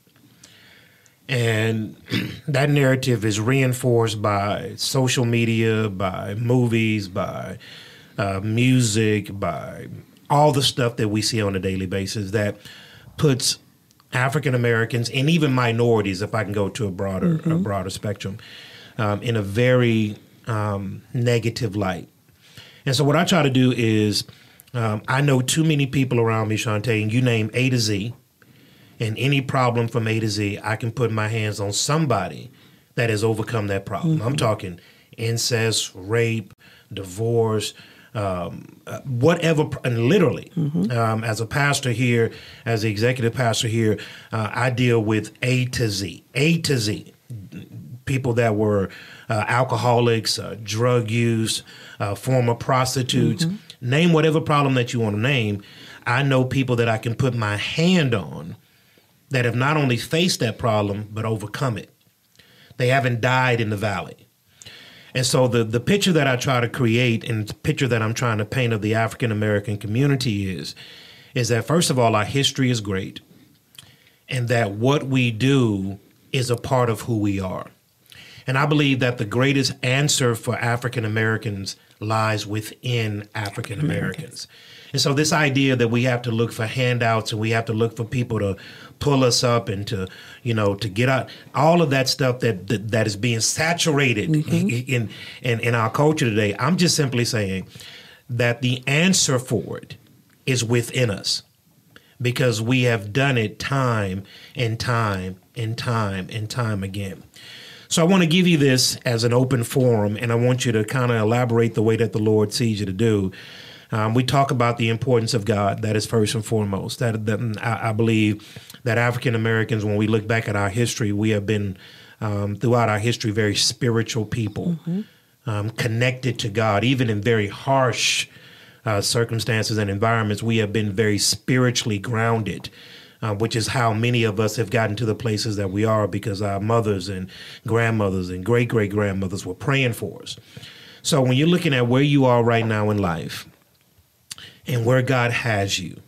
And that narrative is reinforced by social media, by movies, by uh, music, by all the stuff that we see on a daily basis that puts African Americans and even minorities, if I can go to a broader mm-hmm. a broader spectrum, um, in a very um, negative light. And so, what I try to do is, um, I know too many people around me, Shantay, and you name A to Z, and any problem from A to Z, I can put my hands on somebody that has overcome that problem. Mm-hmm. I'm talking incest, rape, divorce, um, whatever, and literally, mm-hmm. um, as a pastor here, as the executive pastor here, uh, I deal with A to Z, A to Z. People that were uh, alcoholics, uh, drug use, uh, former prostitutes, mm-hmm. name whatever problem that you want to name. I know people that I can put my hand on that have not only faced that problem, but overcome it. They haven't died in the valley. And so the the picture that I try to create and the picture that I'm trying to paint of the African American community is is that first of all our history is great and that what we do is a part of who we are. And I believe that the greatest answer for African Americans lies within African Americans. And so this idea that we have to look for handouts and we have to look for people to pull us up and to you know to get out all of that stuff that that, that is being saturated mm-hmm. in, in in our culture today i'm just simply saying that the answer for it is within us because we have done it time and time and time and time again so I want to give you this as an open forum, and I want you to kind of elaborate the way that the Lord sees you to do. Um, we talk about the importance of God. That is first and foremost. That, that I, I believe that African Americans, when we look back at our history, we have been um, throughout our history very spiritual people, mm-hmm. um, connected to God, even in very harsh uh, circumstances and environments. We have been very spiritually grounded. Uh, which is how many of us have gotten to the places that we are because our mothers and grandmothers and great great grandmothers were praying for us. So when you're looking at where you are right now in life and where God has you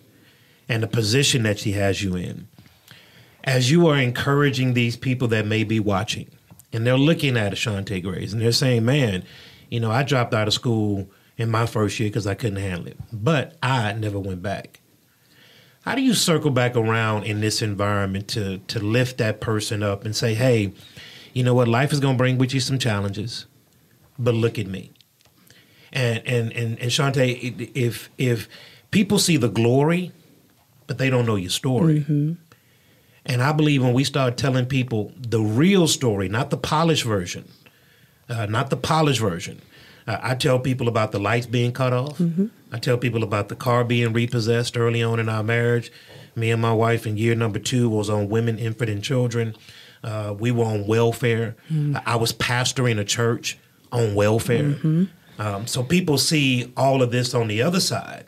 and the position that He has you in, as you are encouraging these people that may be watching, and they're looking at Ashante Grays, and they're saying, "Man, you know, I dropped out of school in my first year because I couldn't handle it, but I never went back." How do you circle back around in this environment to to lift that person up and say, "Hey, you know what? Life is going to bring with you some challenges, but look at me." And and and and Shantay, if if people see the glory, but they don't know your story. Mm-hmm and I believe when we start telling people the real story, not the polished version, uh, not the polished version. Uh, I tell people about the lights being cut off. Mm-hmm. I tell people about the car being repossessed early on in our marriage. Me and my wife in year number two was on women, infant, and children. Uh, we were on welfare. Mm-hmm. I was pastoring a church on welfare. Mm-hmm. Um, so people see all of this on the other side.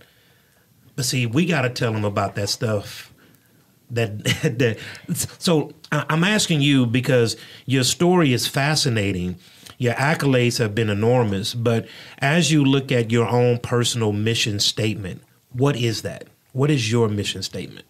But see, we got to tell them about that stuff that that so i'm asking you because your story is fascinating. Your accolades have been enormous but as you look at your own personal mission statement what is that? What is your mission statement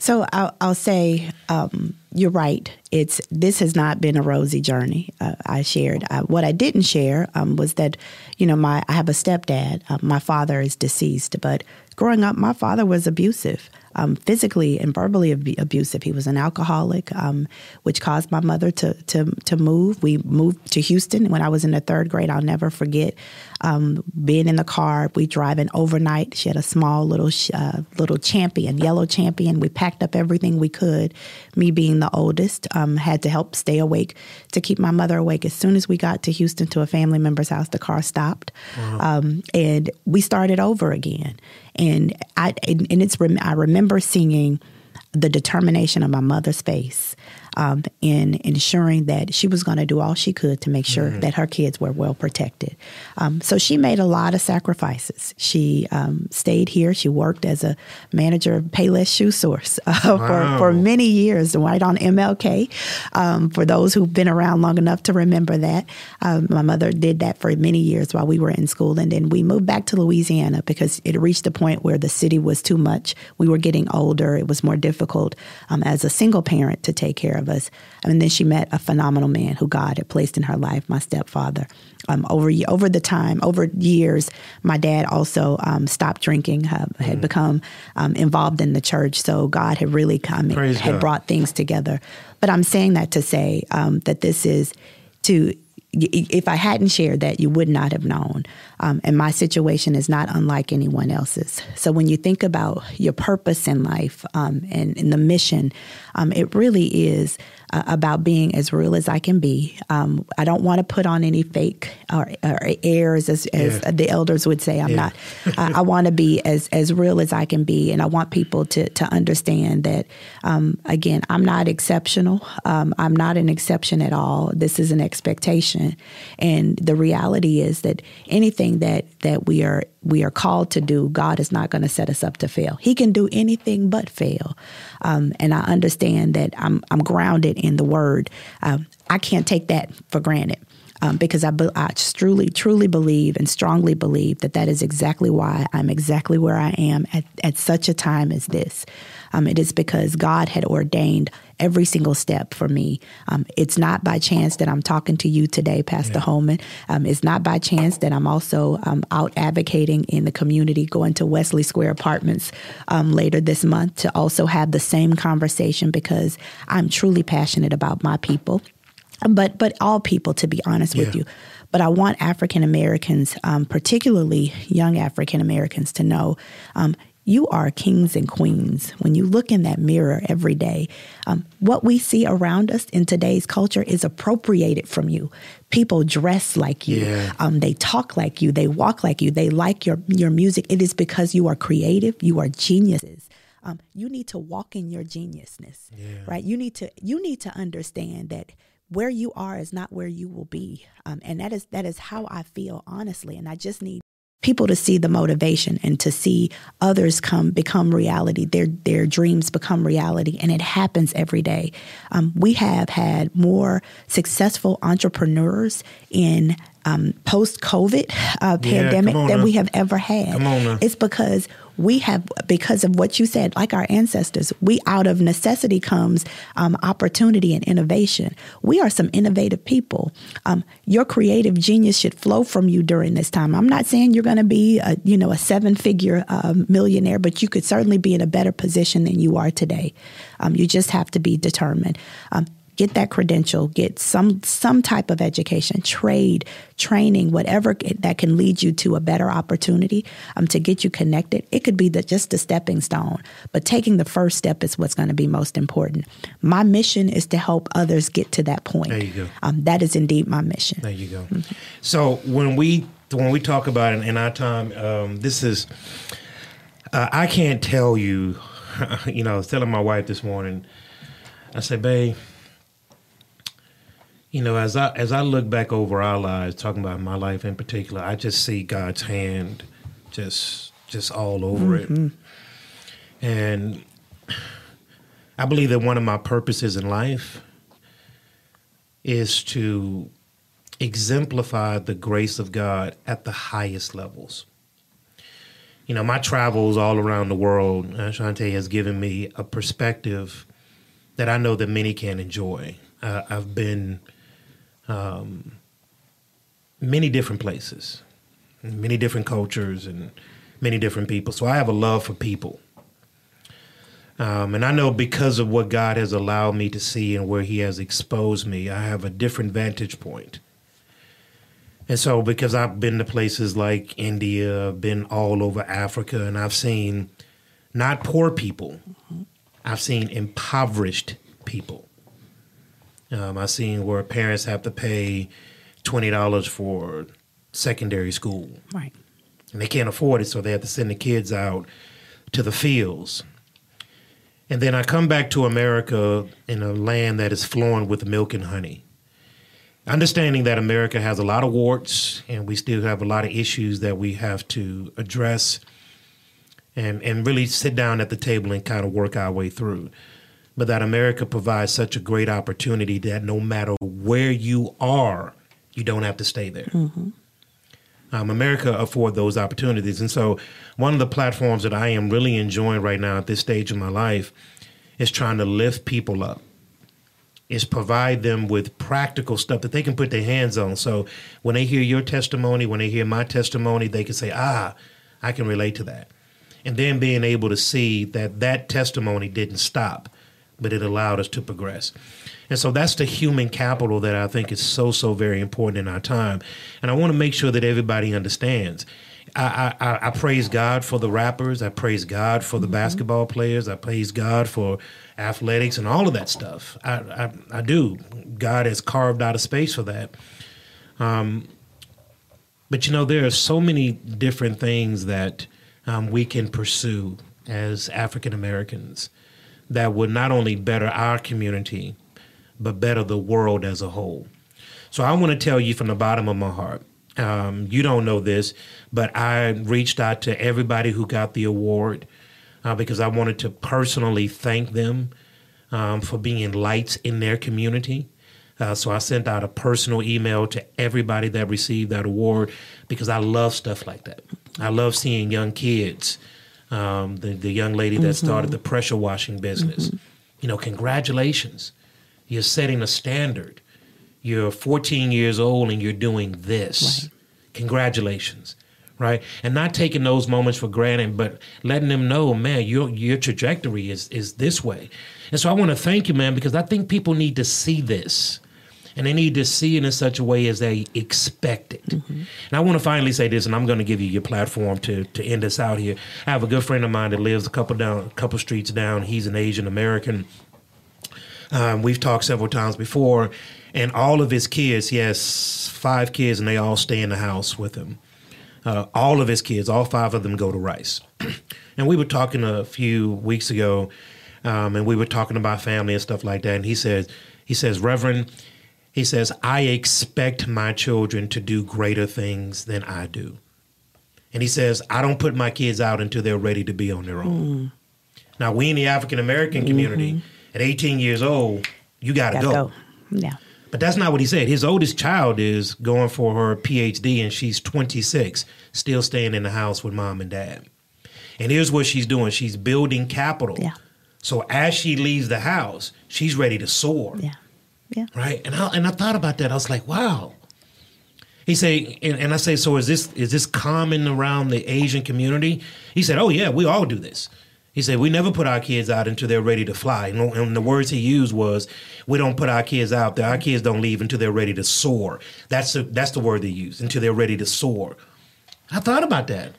So I'll, I'll say um, you're right. It's this has not been a rosy journey. Uh, I shared uh, what I didn't share um, was that you know my I have a stepdad. Uh, my father is deceased, but growing up, my father was abusive um, physically and verbally ab- abusive. He was an alcoholic, um, which caused my mother to, to to move. We moved to Houston when I was in the third grade. I'll never forget um, being in the car. We driving overnight. She had a small little uh, little champion, yellow champion. We packed up everything we could. Me being the oldest, um, had to help stay awake to keep my mother awake. As soon as we got to Houston to a family member's house, the car stopped, wow. Um, and we started over again and I and it's I remember seeing the determination of my mother's face um, in ensuring that she was going to do all she could to make sure mm-hmm. that her kids were well protected. Um, so she made a lot of sacrifices. She um, stayed here. She worked as a manager of Payless Shoe Source uh, wow. for, for many years, right on MLK. Um, for those who've been around long enough to remember that, um, my mother did that for many years while we were in school. And then we moved back to Louisiana because it reached a point where the city was too much. We were getting older. It was more difficult um, as a single parent to take care of us. And then she met a phenomenal man who God had placed in her life, my stepfather. Um, over over the time, over years, my dad also um, stopped drinking, uh, had mm. become um, involved in the church. So God had really come, Praise had God. brought things together. But I'm saying that to say um, that this is to if I hadn't shared that, you would not have known. Um, and my situation is not unlike anyone else's. So when you think about your purpose in life um, and, and, the mission, um, it really is uh, about being as real as I can be. Um, I don't want to put on any fake or, or airs, as, as yeah. the elders would say. I'm yeah. not. I, I want to be as as real as I can be, and I want people to to understand that. Um, again, I'm not exceptional. Um, I'm not an exception at all. This is an expectation, and the reality is that anything that that we are we are called to do, God is not going to set us up to fail. He can do anything but fail. Um, and I understand that I'm, I'm grounded in the word. Um, I can't take that for granted. Um, because I, I truly, truly believe and strongly believe that that is exactly why I'm exactly where I am at, at such a time as this. Um, it is because God had ordained every single step for me. Um, it's not by chance that I'm talking to you today, Pastor yeah. Holman. Um, it's not by chance that I'm also um, out advocating in the community, going to Wesley Square Apartments um, later this month to also have the same conversation because I'm truly passionate about my people. But but all people, to be honest yeah. with you, but I want African Americans, um, particularly young African Americans, to know um, you are kings and queens. When you look in that mirror every day, um, what we see around us in today's culture is appropriated from you. People dress like you, yeah. um, they talk like you, they walk like you, they like your your music. It is because you are creative, you are geniuses. Um, you need to walk in your geniusness, yeah. right? You need to you need to understand that where you are is not where you will be, um, and that is that is how I feel honestly. And I just need people to see the motivation and to see others come become reality their their dreams become reality and it happens every day. Um, we have had more successful entrepreneurs in um, post COVID uh, pandemic yeah, than we have ever had. It's because we have, because of what you said, like our ancestors, we out of necessity comes um, opportunity and innovation. We are some innovative people. Um, your creative genius should flow from you during this time. I'm not saying you're going to be, a, you know, a seven figure uh, millionaire, but you could certainly be in a better position than you are today. Um, you just have to be determined. Get that credential, get some some type of education, trade, training, whatever that can lead you to a better opportunity um, to get you connected. It could be the, just a stepping stone, but taking the first step is what's going to be most important. My mission is to help others get to that point. There you go. Um, that is indeed my mission. There you go. Mm-hmm. So when we when we talk about it in our time, um, this is uh, I can't tell you. You know, I was telling my wife this morning. I said, "Babe." You know, as I as I look back over our lives, talking about my life in particular, I just see God's hand just just all over mm-hmm. it. And I believe that one of my purposes in life is to exemplify the grace of God at the highest levels. you know, my travels all around the world, uh, Shantay has given me a perspective that I know that many can enjoy. Uh, I've been um, many different places, many different cultures, and many different people. So I have a love for people. Um, and I know because of what God has allowed me to see and where He has exposed me, I have a different vantage point. And so, because I've been to places like India, I've been all over Africa, and I've seen not poor people, I've seen impoverished people. Um, I've seen where parents have to pay twenty dollars for secondary school, right? And they can't afford it, so they have to send the kids out to the fields. And then I come back to America in a land that is flowing with milk and honey understanding that America has a lot of warts and we still have a lot of issues that we have to address and, and really sit down at the table and kind of work our way through. But that America provides such a great opportunity that no matter where you are, you don't have to stay there. Mm-hmm. Um, America afford those opportunities, and so one of the platforms that I am really enjoying right now at this stage of my life is trying to lift people up is provide them with practical stuff that they can put their hands on. So when they hear your testimony, when they hear my testimony, they can say, ah, I can relate to that. And then being able to see that that testimony didn't stop, but it allowed us to progress. And so that's the human capital that I think is so, so very important in our time. And I want to make sure that everybody understands. I, I, I praise God for the rappers. I praise God for the mm-hmm. basketball players. I praise God for athletics and all of that stuff. I, I, I do. God has carved out a space for that. Um, but you know, there are so many different things that um, we can pursue as African Americans that would not only better our community, but better the world as a whole. So I want to tell you from the bottom of my heart. Um, you don't know this, but I reached out to everybody who got the award uh, because I wanted to personally thank them um, for being lights in their community. Uh, so I sent out a personal email to everybody that received that award because I love stuff like that. I love seeing young kids. Um, the the young lady that mm-hmm. started the pressure washing business. Mm-hmm. You know, congratulations. You're setting a standard. You're 14 years old and you're doing this. Right. Congratulations right? And not taking those moments for granted, but letting them know, man, your your trajectory is is this way. And so I want to thank you, man, because I think people need to see this. And they need to see it in such a way as they expect it. Mm-hmm. And I want to finally say this, and I'm going to give you your platform to to end us out here. I have a good friend of mine that lives a couple down, a couple streets down. He's an Asian American. Um, we've talked several times before, and all of his kids, he has five kids, and they all stay in the house with him. Uh, all of his kids, all five of them, go to Rice. and we were talking a few weeks ago, um, and we were talking about family and stuff like that. And he says, he says, Reverend, he says, I expect my children to do greater things than I do. And he says, I don't put my kids out until they're ready to be on their own. Mm. Now, we in the African American community, mm-hmm. at 18 years old, you got to go. go. Yeah. But that's not what he said. His oldest child is going for her PhD and she's 26, still staying in the house with mom and dad. And here's what she's doing she's building capital. Yeah. So as she leaves the house, she's ready to soar. Yeah. Yeah. Right. And I, and I thought about that. I was like, wow. He said, and, and I say, so is this is this common around the Asian community? He said, oh yeah, we all do this. He said, We never put our kids out until they're ready to fly. And the words he used was, We don't put our kids out there. Our kids don't leave until they're ready to soar. That's, the, that's the word they use, until they're ready to soar. I thought about that.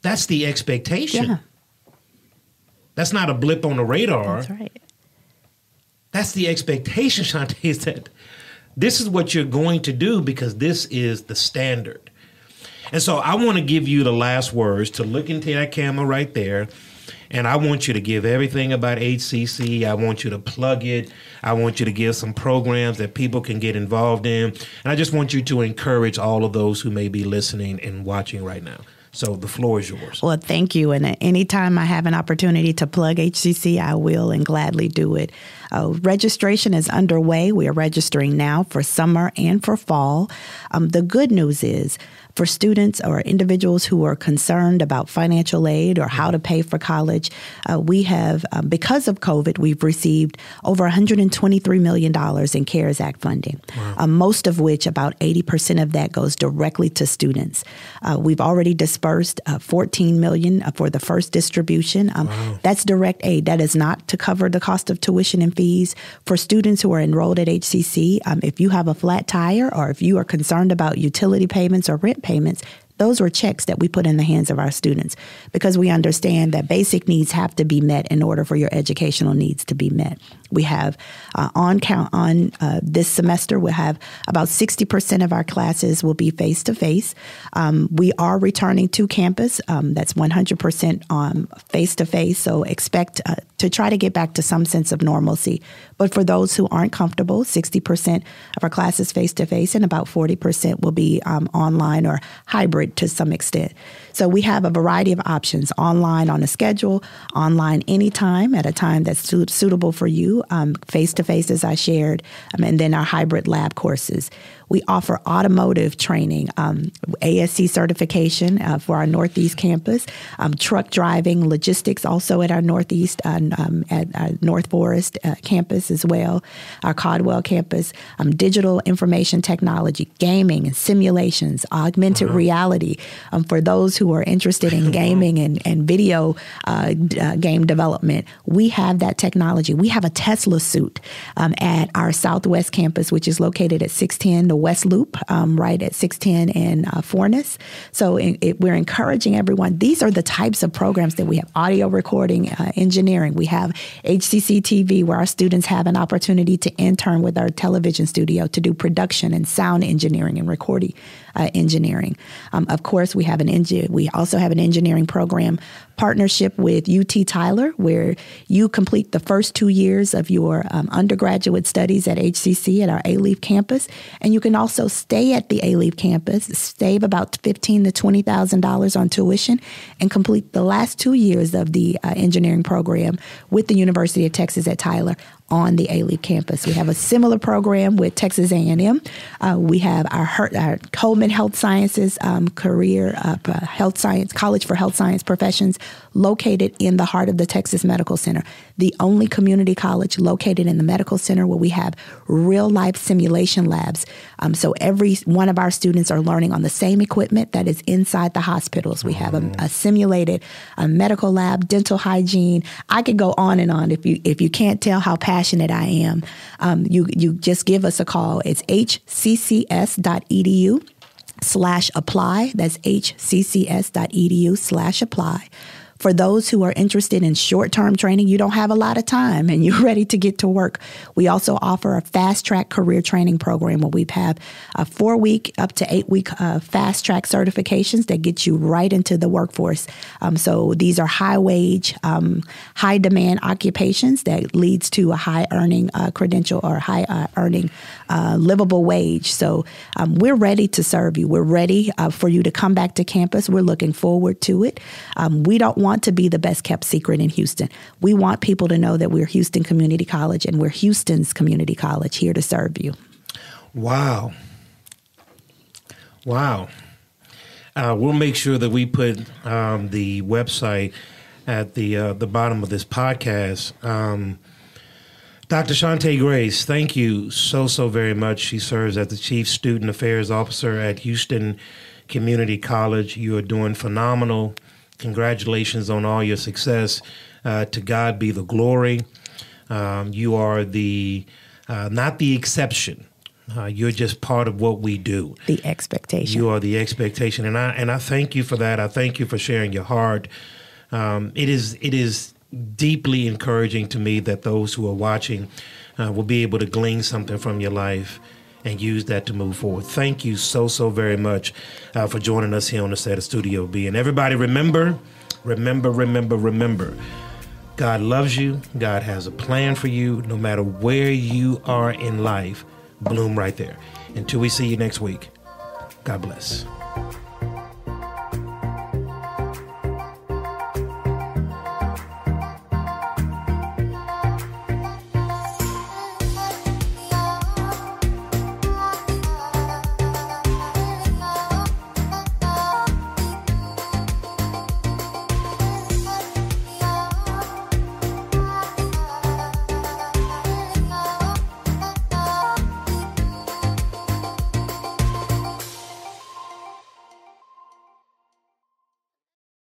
That's the expectation. Yeah. That's not a blip on the radar. That's right. That's the expectation, Shantay, is that this is what you're going to do because this is the standard. And so I want to give you the last words to look into that camera right there and I want you to give everything about HCC. I want you to plug it. I want you to give some programs that people can get involved in. And I just want you to encourage all of those who may be listening and watching right now. So the floor is yours. Well, thank you. And anytime I have an opportunity to plug HCC, I will and gladly do it. Uh, registration is underway. We are registering now for summer and for fall. Um, the good news is for students or individuals who are concerned about financial aid or how to pay for college, uh, we have, um, because of COVID, we've received over $123 million in CARES Act funding, wow. uh, most of which, about 80% of that, goes directly to students. Uh, we've already dispersed uh, 14 million uh, for the first distribution. Um, wow. That's direct aid. That is not to cover the cost of tuition and fees for students who are enrolled at HCC. Um, if you have a flat tire or if you are concerned about utility payments or rent payments, those were checks that we put in the hands of our students because we understand that basic needs have to be met in order for your educational needs to be met. We have uh, on count on uh, this semester. We'll have about sixty percent of our classes will be face to face. We are returning to campus. Um, that's one hundred percent face to face. So expect uh, to try to get back to some sense of normalcy. But for those who aren't comfortable, sixty percent of our classes face to face, and about forty percent will be um, online or hybrid to some extent. So we have a variety of options online on a schedule, online anytime at a time that's su- suitable for you, face to face, as I shared, um, and then our hybrid lab courses. We offer automotive training, um, ASE certification uh, for our Northeast campus, um, truck driving, logistics also at our Northeast, uh, um, at our North Forest uh, campus as well, our Codwell campus, um, digital information technology, gaming and simulations, augmented reality um, for those who are interested in gaming and, and video uh, uh, game development. We have that technology. We have a Tesla suit um, at our Southwest campus, which is located at 610 the West Loop, um, right at 610 and uh. So it, it, we're encouraging everyone. These are the types of programs that we have audio recording, uh, engineering. We have HCC TV, where our students have an opportunity to intern with our television studio to do production and sound engineering and recording uh, engineering. Um, of course, we have an engi- we also have an engineering program partnership with UT Tyler, where you complete the first two years of your um, undergraduate studies at HCC at our Alief campus, and you can also stay at the Alief campus, save about fifteen to twenty thousand dollars on tuition, and complete the last two years of the uh, engineering program with the University of Texas at Tyler on the Alief campus. We have a similar program with Texas A&M. Uh, we have our, our, Coleman Health Sciences um, career uh, health science college for health science professions located in the heart of the Texas Medical Center, the only community college located in the medical center where we have real life simulation labs. Um, so every one of our students are learning on the same equipment that is inside the hospitals. We have a, a simulated a medical lab, dental hygiene. I could go on and on. If you if you can't tell how passionate I am, um, you you just give us a call. It's hccs.edu slash apply. That's hccs.edu slash apply. For those who are interested in short term training, you don't have a lot of time and you're ready to get to work. We also offer a fast track career training program where we have a four week up to eight week uh, fast track certifications that get you right into the workforce. Um, so these are high wage, um, high demand occupations that leads to a high earning uh, credential or high uh, earning uh, livable wage. So um, we're ready to serve you. We're ready uh, for you to come back to campus. We're looking forward to it. Um, we don't want want to be the best kept secret in Houston. We want people to know that we're Houston Community College and we're Houston's community college here to serve you. Wow. Wow. Uh, we'll make sure that we put um, the website at the uh, the bottom of this podcast. Um, Dr. Shantay Grays, thank you so so very much. She serves as the Chief Student Affairs Officer at Houston Community College. You are doing phenomenal Congratulations on all your success. Uh, to God be the glory. Um, you are the uh, not the exception. Uh, you're just part of what we do. The expectation. You are the expectation, and I and I thank you for that. I thank you for sharing your heart. Um, it is it is deeply encouraging to me that those who are watching uh, will be able to glean something from your life and use that to move forward. Thank you so, so very much uh, for joining us here on the set of Studio B. And everybody, remember, remember, remember, remember. God loves you. God has a plan for you. No matter where you are in life, bloom right there. Until we see you next week, God bless.